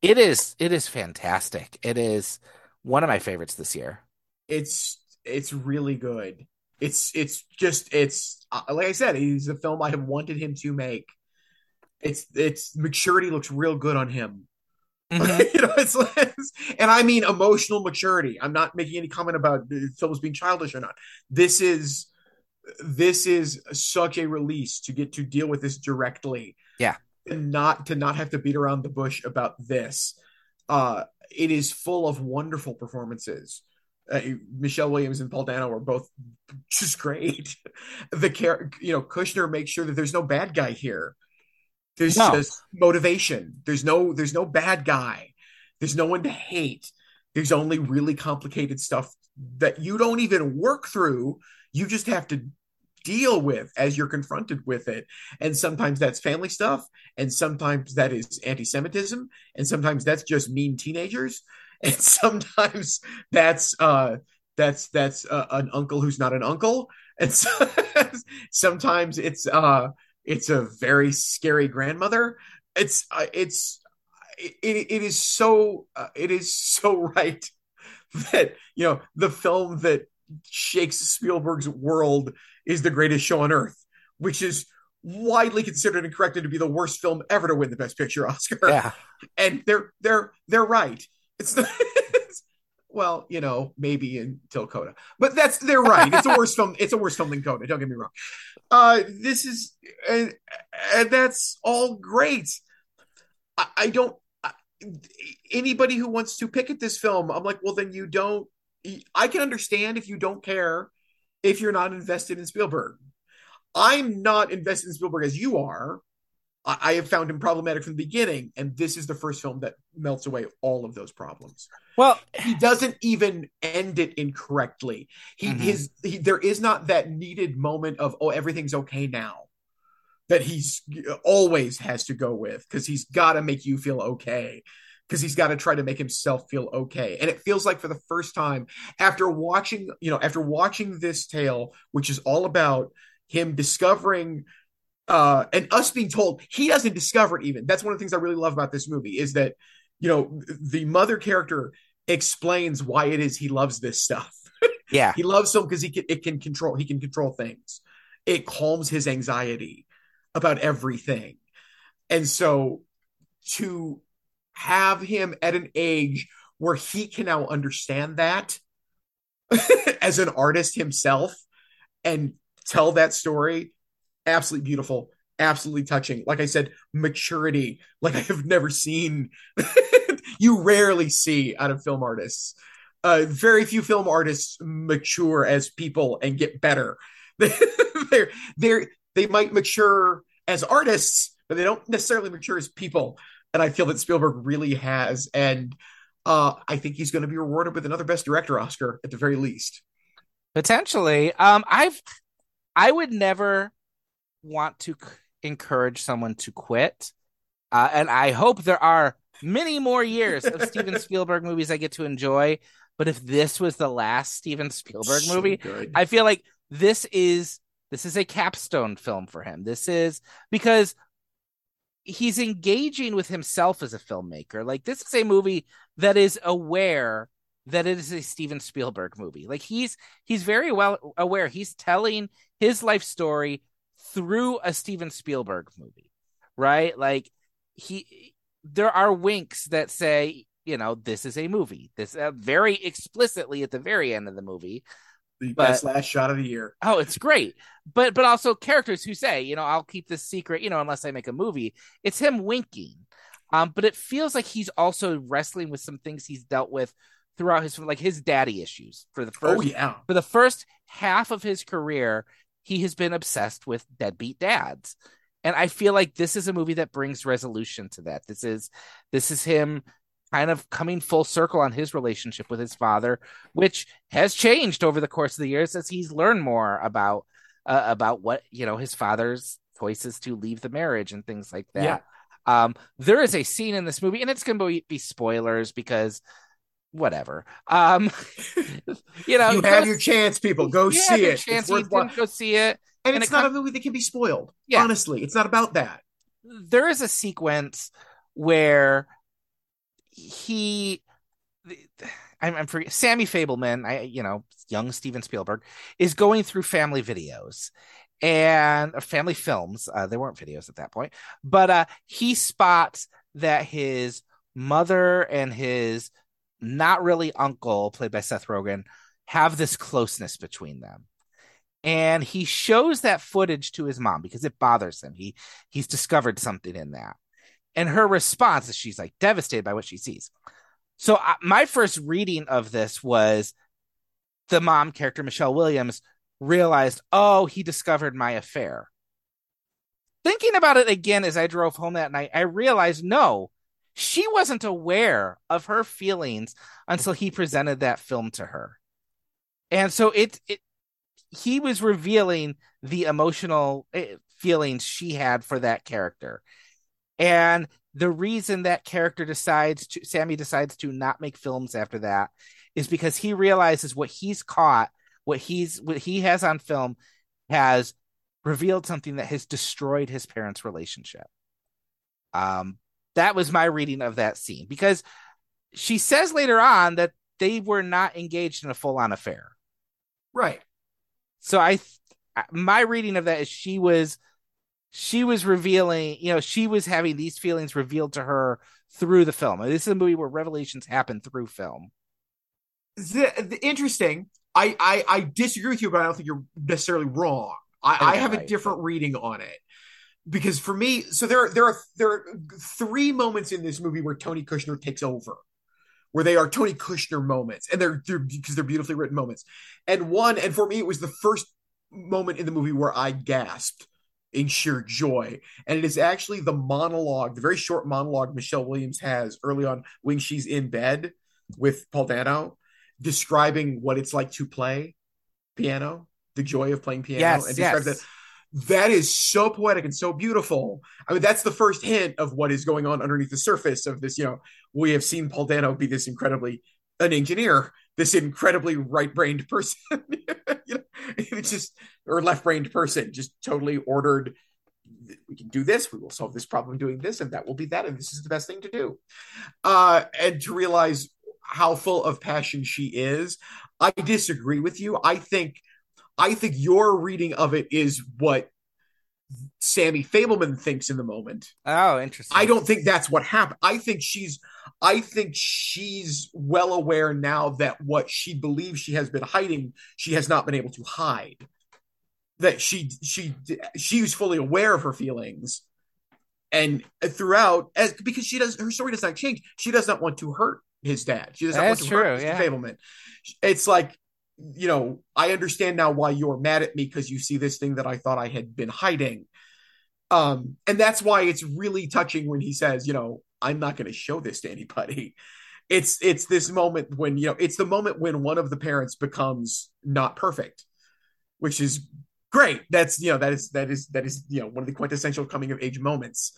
it is it is fantastic it is one of my favorites this year It's it's really good. It's it's just it's uh, like I said, he's a film I have wanted him to make. It's it's maturity looks real good on him. Mhm. you know, it's, it's and I mean emotional maturity. I'm not making any comment about the films being childish or not. This is this is such a release to get to deal with this directly. Yeah. And not to not have to beat around the bush about this. Uh it is full of wonderful performances. Uh, Michelle Williams and Paul Dano are both just great. The care, you know, Kushner makes sure that there's no bad guy here. There's No. just motivation. There's no there's no bad guy. There's no one to hate. There's only really complicated stuff that you don't even work through. You just have to deal with as you're confronted with it. And sometimes that's family stuff, and sometimes that is anti-Semitism, and sometimes that's just mean teenagers, and sometimes that's uh that's that's uh, an uncle who's not an uncle, and so, sometimes it's uh it's a very scary grandmother. It's uh, it's it, it is so uh, it is so right that you know the film that shakes Spielberg's world is the greatest show on earth, which is widely considered and corrected to be the worst film ever to win the Best Picture Oscar. yeah And they're they're they're right. It's it's- well, you know, maybe until Coda, but that's they're right. It's a worse film. It's a worse film than Coda. Don't get me wrong. Uh, this is and, and that's all great. I, I don't. I, anybody who wants to pick at this film, I'm like, well, then you don't. I can understand if you don't care if you're not invested in Spielberg. I'm not invested in Spielberg as you are. I, I have found him problematic from the beginning, and this is the first film that melts away all of those problems. well He doesn't even end it incorrectly. He Mhm. his he, there is not that needed moment of oh everything's okay now that he's always has to go with because he's got to make you feel okay because he's got to try to make himself feel okay. And it feels like for the first time after watching, you know, after watching this tale, which is all about him discovering uh and us being told he doesn't discover it even. That's one of the things I really love about this movie is that, you know, the mother character explains why it is he loves this stuff. Yeah. he loves film because he can it can control he can control things. It calms his anxiety about everything. And so to have him at an age where he can now understand that as an artist himself and tell that story absolutely beautiful absolutely touching. Like i said maturity like i have never seen you rarely see out of film artists. Uh, very few film artists mature as people and get better. They're, they're they might mature as artists but they don't necessarily mature as people. And I feel that Spielberg really has. And uh, I think he's going to be rewarded with another Best Director Oscar at the very least. Potentially, um, I've I would never want to c- encourage someone to quit, uh, and I hope there are many more years of Steven Spielberg movies I get to enjoy. But if this was the last Steven Spielberg So movie, good. I feel like this is this is a capstone film for him. This is because he's engaging with himself as a filmmaker. Like this is a movie that is aware that it is a Steven Spielberg movie. Like he's he's very well aware. He's telling his life story through a Steven Spielberg movie. Right? Like he there are winks that say, you know, this is a movie. This uh, very explicitly at the very end of the movie the but- best last shot of the year. oh it's great but but also characters who say you know i'll keep this secret you know unless i make a movie it's him winking um but it feels like he's also wrestling with some things he's dealt with throughout his like his daddy issues for the first Oh yeah, for the first half of his career he has been obsessed with deadbeat dads. And i feel like this is a movie that brings resolution to that. This is this is him kind of coming full circle on his relationship with his father which has changed over the course of the years as he's learned more about uh, about what you know his father's choices to leave the marriage and things like that. Um there is a scene in this movie and it's going to be, be spoilers because whatever um you know you have your chance, people. Go you see it. chance It's didn't go see it And, and it's it not com- a movie that can be spoiled. Yeah. Honestly, it's not about that. there is a sequence where he I'm, I'm forget Sammy Fabelman, I you know, young Steven Spielberg, is going through family videos and family films. Uh, they weren't videos at that point, but uh, he spots that his mother and his not really uncle, played by Seth Rogen, have this closeness between them. And he shows that footage to his mom because it bothers him. He he's discovered something in that. And her response is she's like devastated by what she sees. So I, my first reading of this was the mom character Michelle Williams realized, "Oh, he discovered my affair." Thinking about it again as I drove home that night, I realized no, she wasn't aware of her feelings until he presented that film to her. And so it it he was revealing the emotional eh, feelings she had for that character. And the reason that character decides to Sammy decides to not make films after that is because he realizes what he's caught, what he's what he has on film has revealed something that has destroyed his parents' relationship. Um that was my reading of that scene because she says later on that they were not engaged in a full-on affair. Right. So I, my reading of that is she was, she was revealing, you know, she was having these feelings revealed to her through the film. This is a movie where revelations happen through film. The, the interesting. I, I I disagree with you, but I don't think you're necessarily wrong. I, I have a different reading on it because for me, so there there are there are three moments in this movie where Tony Kushner takes over, where they are Tony Kushner moments, and they're they're because they're beautifully written moments. And one, and for me, it was the first moment in the movie where I gasped in sheer joy, and it is actually the monologue, the very short monologue Michelle Williams has early on when she's in bed with Paul Dano, describing what it's like to play piano, the joy of playing piano, Yes, and yes. describes that that is so poetic and so beautiful. I mean, that's the first hint of what is going on underneath the surface of this. You know, we have seen Paul Dano be this incredibly an engineer, this incredibly right-brained person, you know, it's just or left-brained person, just totally ordered. We can do this. We will solve this problem doing this, and that will be that, and this is the best thing to do. Uh, and to realize how full of passion she is, I disagree with you. I think I think your reading of it is what Sammy Fabelman thinks in the moment. Oh, interesting. I don't think that's what happened. I think she's I think she's well aware now that what she believes she has been hiding, she has not been able to hide. That she she she was fully aware of her feelings. And throughout as because she does her story does not change. She does not want to hurt his dad. She does not That's want to true, hurt Mr. yeah. Fabelman. It's like you know, I understand now why you're mad at me because you see this thing that I thought I had been hiding. Um, and that's why it's really touching when he says, you know, I'm not going to show this to anybody. It's it's this moment when you know it's the moment when one of the parents becomes not perfect, which is great. That's you know that is that is that is you know one of the quintessential coming of age moments.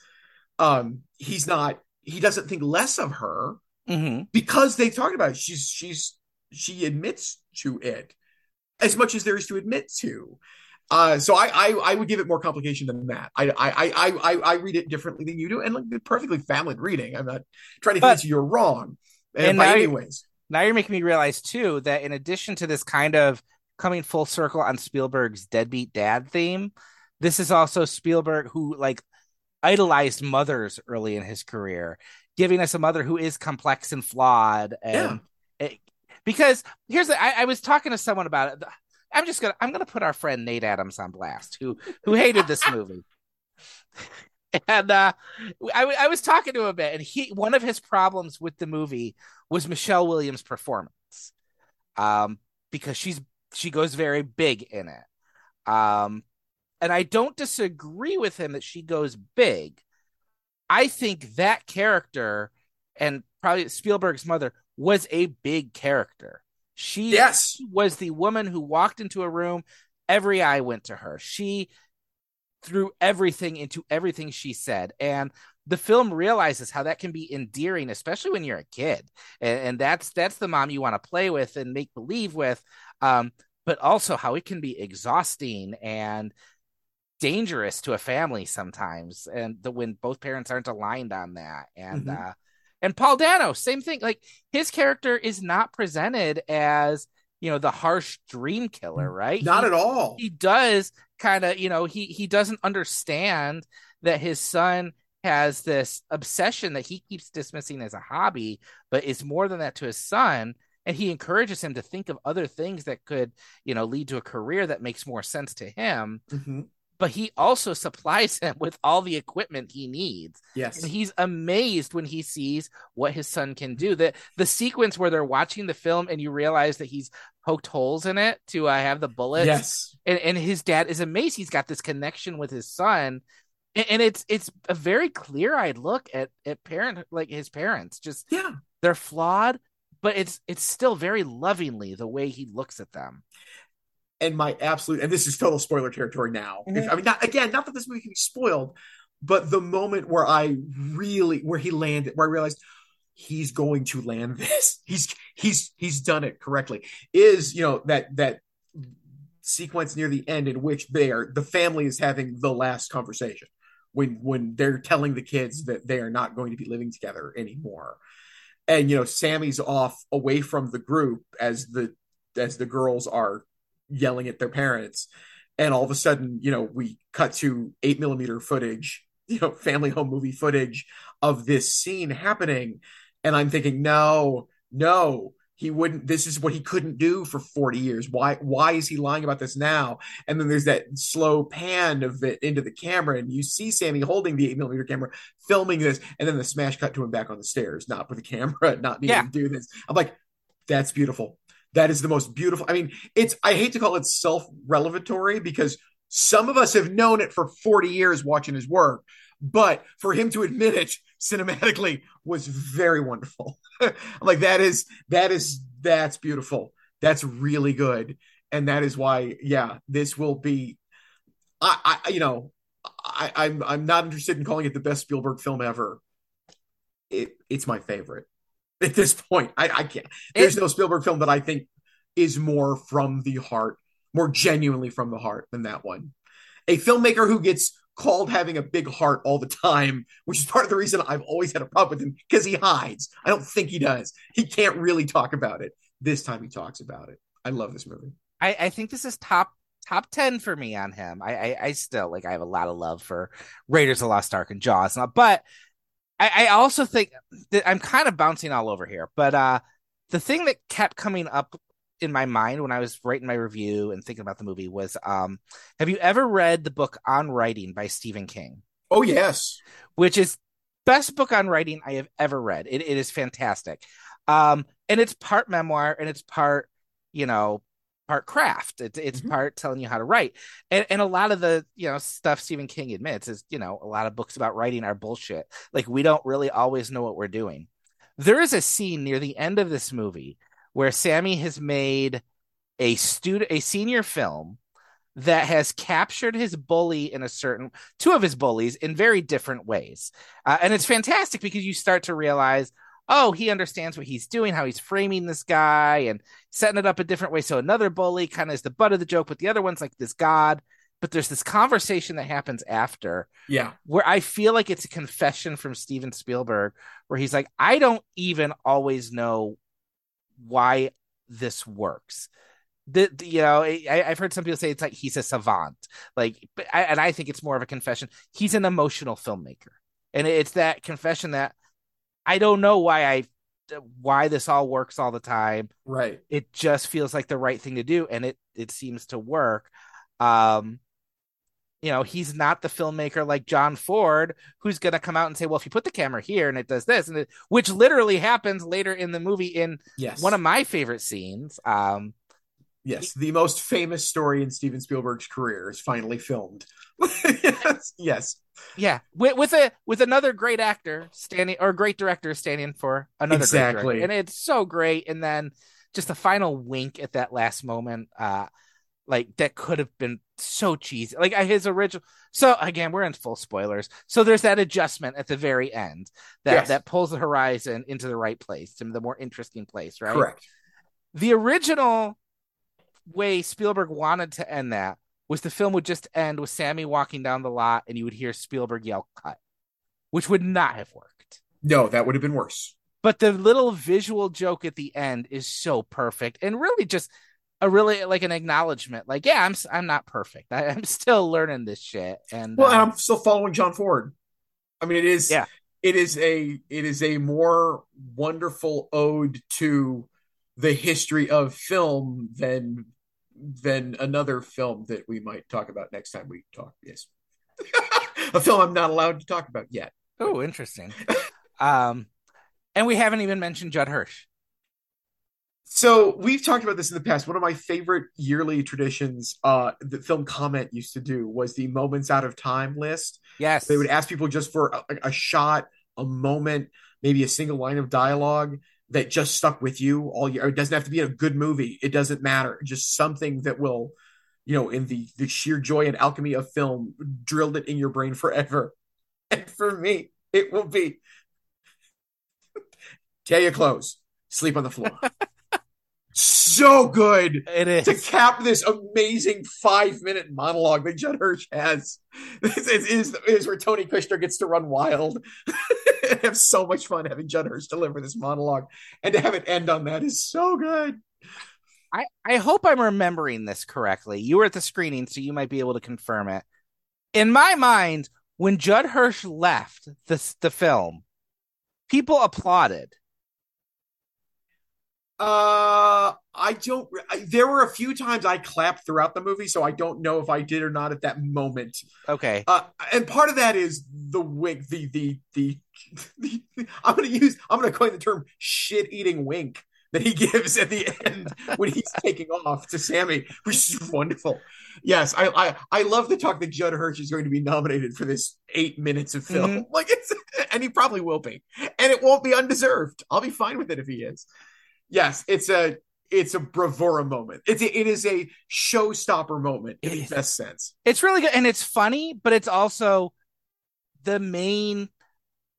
Um, he's not he doesn't think less of her hmm because they talked about it. She's she's she admits to it as much as there is to admit to. Uh, so I, I I would give it more complication than that. I I I I I read it differently than you do, and like perfectly valid reading. I'm not trying to convince you you're wrong. And, and by now any you- ways, Now you're making me realize too that in addition to this kind of coming full circle on Spielberg's deadbeat dad theme, this is also Spielberg who like idolized mothers early in his career, giving us a mother who is complex and flawed. And it- because here's the, I, I was talking to someone about it. I'm just gonna I'm gonna put our friend Nate Adams on blast, who who hated this movie. And uh, I, I was talking to him a bit, and he one of his problems with the movie was Michelle Williams' performance, um, because she's she goes very big in it, um, and I don't disagree with him that she goes big. I think that character and probably Spielberg's mother was a big character. She yes, was the woman who walked into a room, every eye went to her. She threw everything into everything she said. And the film realizes how that can be endearing, especially when you're a kid. And, and that's that's the mom you want to play with and make believe with. Um, but also how it can be exhausting and dangerous to a family sometimes. And the when both parents aren't aligned on that. And Mhm. uh and Paul Dano, same thing. Like his character is not presented as, you know, the harsh dream killer, right? not He- at all. he does kind of you know he he doesn't understand that his son has this obsession that he keeps dismissing as a hobby but is more than that to his son and he encourages him to think of other things that could you know lead to a career that makes more sense to him Mhm. But he also supplies him with all the equipment he needs Yes, and he's amazed when he sees what his son can do. The the sequence where they're watching the film and you realize that he's poked holes in it to uh, have the bullets. yes, And and his dad is amazed. He's got this connection with his son. And, and it's it's a very clear eyed look at at parent like his parents. Just yeah. they're flawed, but it's it's still very lovingly the way he looks at them. And my absolute and this is total spoiler territory now. If, Mhm. I mean, not again, not that this movie can be spoiled, but the moment where I really where he landed, where I realized he's going to land this, he's he's he's done it correctly, is you know that that sequence near the end in which they are the family is having the last conversation when when they're telling the kids that they are not going to be living together anymore and you know sammy's off away from the group as the as the girls are yelling at their parents. And all of a sudden you know we cut to eight millimeter footage you know family home movie footage of this scene happening. And i'm thinking no no he wouldn't this is what he couldn't do for 40 years. Why why is he lying about this now? And then there's that slow pan of it into the camera and you see sammy holding the 8 millimeter camera filming this and then the smash cut to him back on the stairs not with the camera not being Yeah. able to do this. I'm like that's beautiful that is the most beautiful i mean it's i hate to call it self-revelatory because some of us have known it for 40 years watching his work but for him to admit it cinematically was very wonderful. Like that is that is that's beautiful. That's really good. And that is why yeah this will be I, I you know, I, I'm I'm not interested in calling it the best Spielberg film ever. It it's my favorite at this point. I, I can't. There's It- no Spielberg film that I think is more from the heart, more genuinely from the heart than that one. A filmmaker who gets called having a big heart all the time, which is part of the reason I've always had a problem with him because he hides. I don't think he does. He can't really talk about it. This time he talks about it. I love this movie. I, I think this is top top ten for me on him. I, I I still like I have a lot of love for Raiders of the Lost Ark and Jaws, but I, I also think that I'm kind of bouncing all over here. But uh, the thing that kept coming up in my mind when I was writing my review and thinking about the movie was, um, have you ever read the book On Writing by Stephen King? Oh yes. which is best book on writing I have ever read. It, it is fantastic. Um, and it's part memoir and it's part, you know, part craft. It's it's Mhm. part telling you how to write. And and a lot of the, you know, stuff Stephen King admits is, you know, a lot of books about writing are bullshit. Like we don't really always know what we're doing. There is a scene near the end of this movie where Sammy has made a student a senior film that has captured his bully in a certain two of his bullies in very different ways uh, and it's fantastic because you start to realize oh he understands what he's doing how he's framing this guy and setting it up a different way so another bully kind of is the butt of the joke but the other one's like this god but there's this conversation that happens after Yeah. where I feel like it's a confession from Steven Spielberg, where he's like, I don't even always know why this works. The, the- you know, I, I've heard some people say it's like he's a savant, like, but I, and I think it's more of a confession. He's an emotional filmmaker, and it's that confession that I don't know why I, why this all works all the time Right. it just feels like the right thing to do and it it seems to work um you know he's not the filmmaker like john ford who's going to come out and say well if you put the camera here and it does this and it, which literally happens later in the movie in Yes. one of my favorite scenes um Yes, the most famous story in Steven Spielberg's career is finally filmed. yes, yes, yeah with, with a with another great actor standing or great director standing for another Exactly. and it's so great and then just a final wink at that last moment uh like that could have been so cheesy like his original so again we're in full spoilers so there's that adjustment at the very end that Yes. that pulls the horizon into the right place to the more interesting place right correct. the original way Spielberg wanted to end that was the film would just end with Sammy walking down the lot and you would hear Spielberg yell cut, which would not have worked. No, that would have been worse. But the little visual joke at the end is so perfect and really just a really like an acknowledgement like yeah I'm I'm not perfect. I, I'm still learning this shit and Well, uh, and I'm still following John Ford. I mean, it is. Yeah. It is a. It is a more wonderful ode to the history of film than than another film that we might talk about next time we talk. Yes, a film I'm not allowed to talk about yet. oh interesting. um and we haven't even mentioned Judd Hirsch. So we've talked about this in the past. One of my favorite yearly traditions uh that film comment used to do was the moments out of time list. Yes. They would ask people just for a, a shot, a moment, maybe a single line of dialogue that just stuck with you all year. It doesn't have to be a good movie. It doesn't matter. Just something that will, you know, in the the sheer joy and alchemy of film, drilled it in your brain forever. And for me, it will be tear your clothes, sleep on the floor. so good it is. to cap this amazing five minute monologue that Judd Hirsch has. This is, is, is where Tony Kushner gets to run wild and have so much fun having Judd Hirsch deliver this monologue. And to have it end on that is so good. I, I hope I'm remembering this correctly. You were at the screening, so you might be able to confirm it. In my mind, when Judd Hirsch left the, the film, people applauded. Uh, I don't. I, there were a few times I clapped throughout the movie, so I don't know if I did or not at that moment. Okay. Uh, and part of that is the wink, the the the. the I'm going to use. I'm going to coin the term "shit eating wink" that he gives at the end when he's taking off to Sammy, which is wonderful. Yes, I I, I love the talk that Judd Hirsch is going to be nominated for this eight minutes of film. Like it's, and he probably will be, and it won't be undeserved. I'll be fine with it if he is. Yes, it's a it's a bravura moment. It's a, it is a showstopper moment in It the best sense. It's really good and it's funny, but it's also the main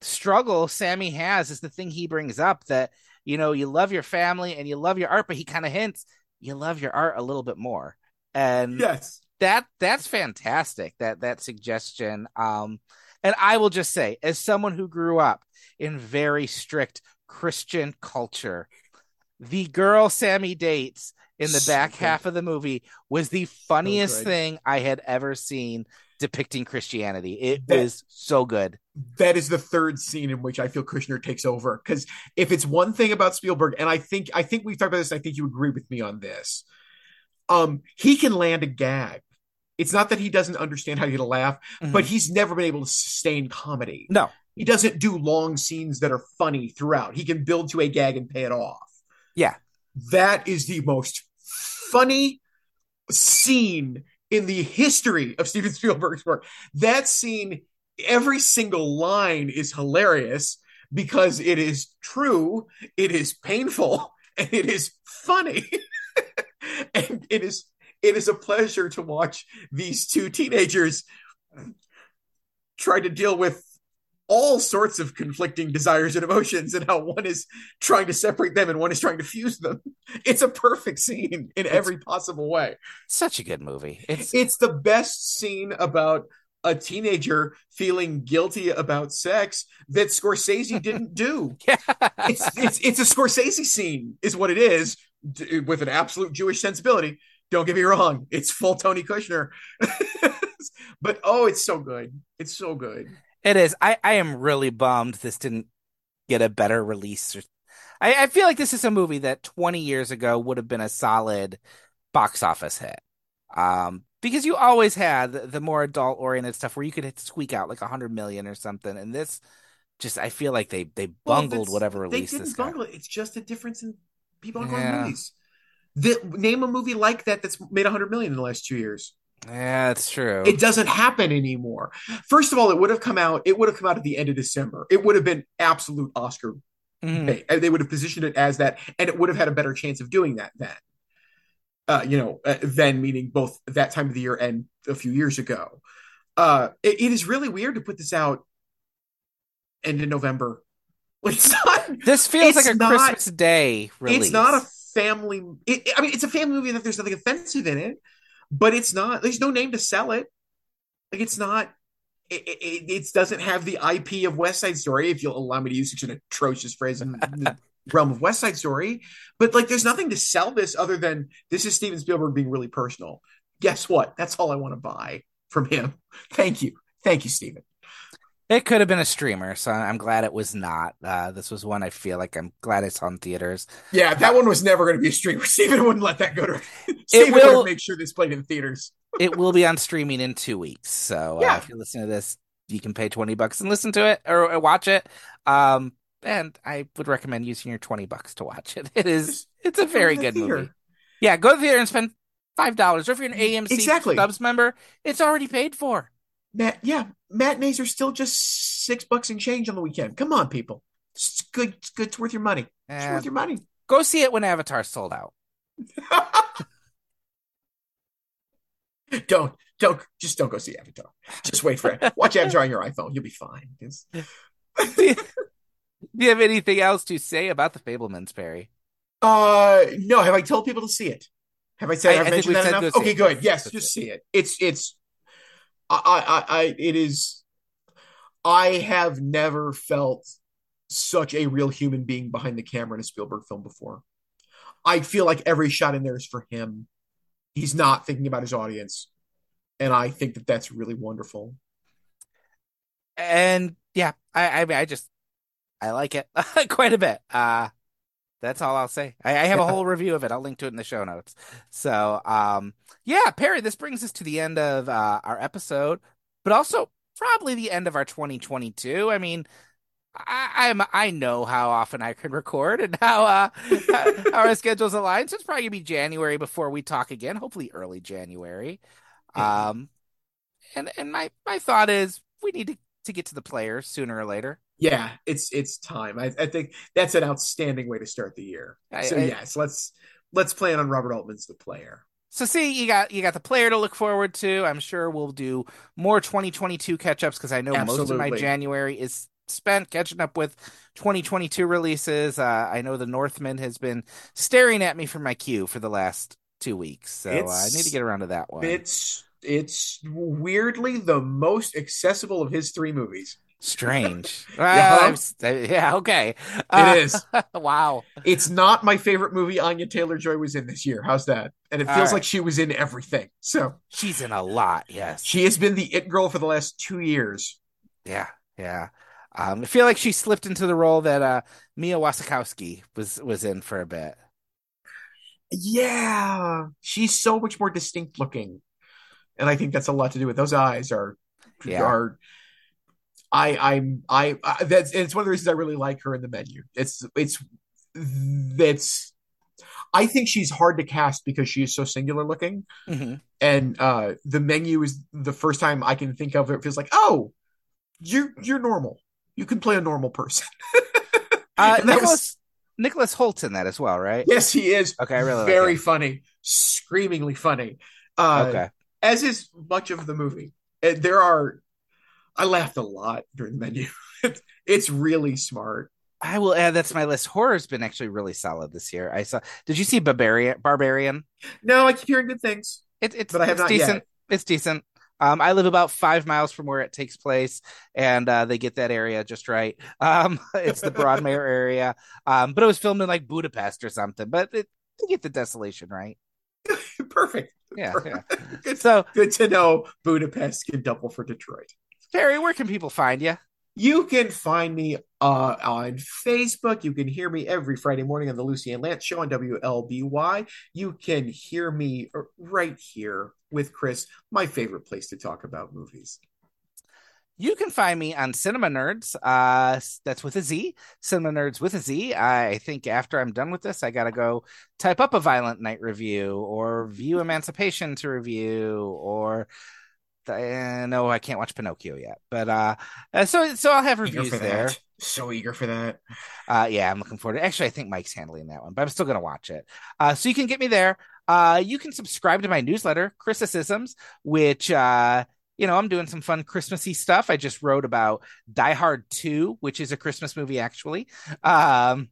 struggle Sammy has is the thing he brings up that you know you love your family and you love your art, but he kind of hints you love your art a little bit more, and Yes. that that's fantastic. That that suggestion. Um, and I will just say, as someone who grew up in very strict Christian culture, the girl Sammy dates in the back half of the movie was the funniest thing I had ever seen depicting Christianity. It That- was so good. that is the third scene in which I feel Kushner takes over. Because if it's one thing about Spielberg, and I think I think we've talked about this, I think you agree with me on this. Um, he can land a gag. It's not that he doesn't understand how to get a laugh, but he's never been able to sustain comedy. no, He doesn't do long scenes that are funny throughout. He can build to a gag and pay it off. Yeah. That is the most funny scene in the history of Steven Spielberg's work. That scene, every single line is hilarious because it is true, it is painful, and it is funny. and it is it is a pleasure to watch these two teenagers try to deal with all sorts of conflicting desires and emotions and how one is trying to separate them and one is trying to fuse them. It's a perfect scene in every possible way. such a good movie. It's It's the best scene about a teenager feeling guilty about sex that Scorsese didn't do. yeah. It's it's it's a Scorsese scene is what it is d- with an absolute Jewish sensibility. Don't get me wrong, it's full Tony Kushner. but oh, it's so good. It's so good. It is. I, I am really bummed this didn't get a better release. I, I feel like this is a movie that 20 years ago would have been a solid box office hit. Um, because you always had the, the more adult oriented stuff where you could squeak out like a hundred million or something. And this just, I feel like they, they bungled that's- whatever they release didn't this bungle it. It's just a difference in people going Yeah. to movies. The, name a movie like that that's made a 100 million in the last two years. Yeah, that's true. It doesn't happen anymore. First of all, it would have come out. It would have come out at the end of December. It would have been absolute Oscar Mhm. bait. They would have positioned it as that, and it would have had a better chance of doing that then. Uh, you know, uh, then meaning both that time of the year and a few years ago. Uh, it, it is really weird to put this out end of November. It's not. This feels like a not- Christmas Day release. It's not a family. It, I mean, it's a family movie that there's nothing offensive in it, but it's not. There's no name to sell it. Like it's not. It, it, it doesn't have the IP of West Side Story. If you'll allow me to use such an atrocious phrase in the realm of West Side Story, but like, there's nothing to sell this other than this is Steven Spielberg being really personal. Guess what? That's all I want to buy from him. Thank you, thank you, Steven. It could have been a streamer, so I'm glad it was not. Uh, this was one I feel like I'm glad it's on theaters. Yeah, that one was never going to be a streamer. Steven wouldn't let that go to. Steven will- would made sure this played in theaters. it will be on streaming in two weeks. So uh, if you're listening to this, you can pay 20 bucks and listen to it or, or watch it. Um, and I would recommend using your 20 bucks to watch it. It is, it's a very good theater. movie. Yeah, go to the theater and spend $5. Or if you're an AMC Exactly. Stubs member, it's already paid for. Matt, yeah, matinees are still just six bucks and change on the weekend. Come on, people. It's good. It's good. It's worth your money. It's worth your money. go see it when Avatar's sold out. don't, don't, just don't go see Avatar. Just wait for it. Watch Avatar on your iPhone. You'll be fine. Do you, have anything else to say about the Fabelmans, Perry? Uh, no. Have I told people to see it? Have I said? I- I've I mentioned that enough. Okay, good. Yes, just see it. It's, it's. I, I, I, it is. I have never felt such a real human being behind the camera in a Spielberg film before. I feel like every shot in there is for him. He's not thinking about his audience, and I think that that's really wonderful. And yeah, I I mean I just I like it quite a bit. Uh that's all I'll say. I, I have a whole review of it. I'll link to it in the show notes. So um yeah, Perry, this brings us to the end of uh, our episode, but also probably the end of our 2022. I mean, I, I'm I know how often I can record and how uh our schedules align. So it's probably gonna be January before we talk again. Hopefully early January. Um, and and my my thought is we need to to get to the players sooner or later. Yeah, it's it's time. I, I think that's an outstanding way to start the year. I- so I- yes, let's let's plan on Robert Altman's the player. So see, you got you got the player to look forward to. I'm sure we'll do more 2022 catch-ups because I know most of my January is spent catching up with 2022 releases. Uh, I know the Northman has been staring at me for my queue for the last two weeks, so uh, I need to get around to that one. It's it's weirdly the most accessible of his three movies. Strange. Uh, Yeah. Okay. Uh, It is. wow. It's not my favorite movie Anya Taylor Joy was in this year. How's that? And it feels right. like she was in everything. So She's in a lot. Yes. she has been the it girl for the last two years. Yeah, yeah. Um, I feel like she slipped into the role that uh, Mia Wasikowska was was in for a bit. Yeah, she's so much more distinct looking, and I think that's a lot to do with those eyes. Are Yeah. are I I'm I, I that's it's one of the reasons I really like her in the menu. It's it's that's I think she's hard to cast because she is so singular looking, hmm and uh the menu is the first time I can think of it. it feels like oh, you're you're normal. You can play a normal person. Uh, that was- Nicholas Nicholas Hoult in that as well, right? Yes, he is. Okay, I really very him. funny, screamingly funny. Uh, Okay. as is much of the movie. There are, I laughed a lot during the menu. It's, really smart. I will add that's my list. Horror's been actually really solid this year. I saw. Did you see Barbarian? Barbarian. No, I keep hearing good things, It, it's but I have it's not decent. yet. It's decent. Um, I live about five miles from where it takes place, and uh, they get that area just right. Um, it's the Brightmoor area, um, but it was filmed in like Budapest or something. But it, they get the desolation right. Perfect. Yeah, yeah. Good, So, good to know Budapest can double for Detroit. Terry, where can people find you? You can find me uh, on Facebook. You can hear me every Friday morning on the Lucy Ann Lance Show on WLBY. You can hear me uh, right here with Chris, my favorite place to talk about movies. You can find me on Cinema Nerdz. Uh, that's with a Z. Cinema Nerdz with a Z. I think after I'm done with this, I gotta go type up a Violent Night review or View Emancipation to review or. Uh, no, I can't watch Pinocchio yet, but uh, uh, so so I'll have reviews there. that. So eager for that. Uh, yeah, I'm looking forward to. Actually, I think Mike's handling that one, but I'm still gonna watch it. Uh, so you can get me there. Uh, you can subscribe to my newsletter, Criticisms, which uh, you know, I'm doing some fun Christmassy stuff. I just wrote about Die Hard 2, which is a Christmas movie actually. Um,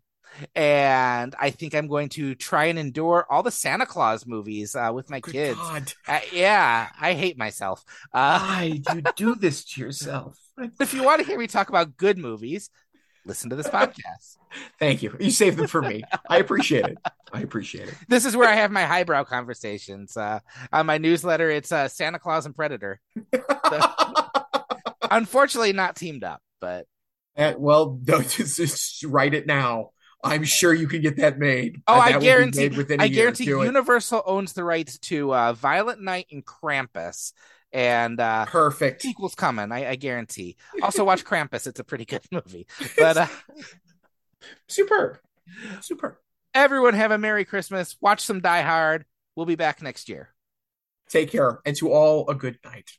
and I think I'm going to try and endure all the Santa Claus movies uh, with my Good kids. Uh, yeah, I hate myself. Uh, Why do you do this to yourself? if you want to hear me talk about good movies, listen to this podcast. Thank you. You saved them for me. I appreciate it. I appreciate it. This is where I have my highbrow conversations. Uh, on my newsletter, it's uh, Santa Claus and Predator. Unfortunately, not teamed up, but Uh, well, just, just write it now. I'm sure you can get that made. Oh, Uh, I that be guarantee- made within a I guarantee Do it. Universal owns the rights to uh, Violent Night and Krampus, and uh, Perfect. sequels coming. I, I guarantee. Also, watch Krampus; it's a pretty good movie. But uh, Superb. Superb. everyone, have a Merry Christmas. Watch some Die Hard. We'll be back next year. Take care. And to all, a good night.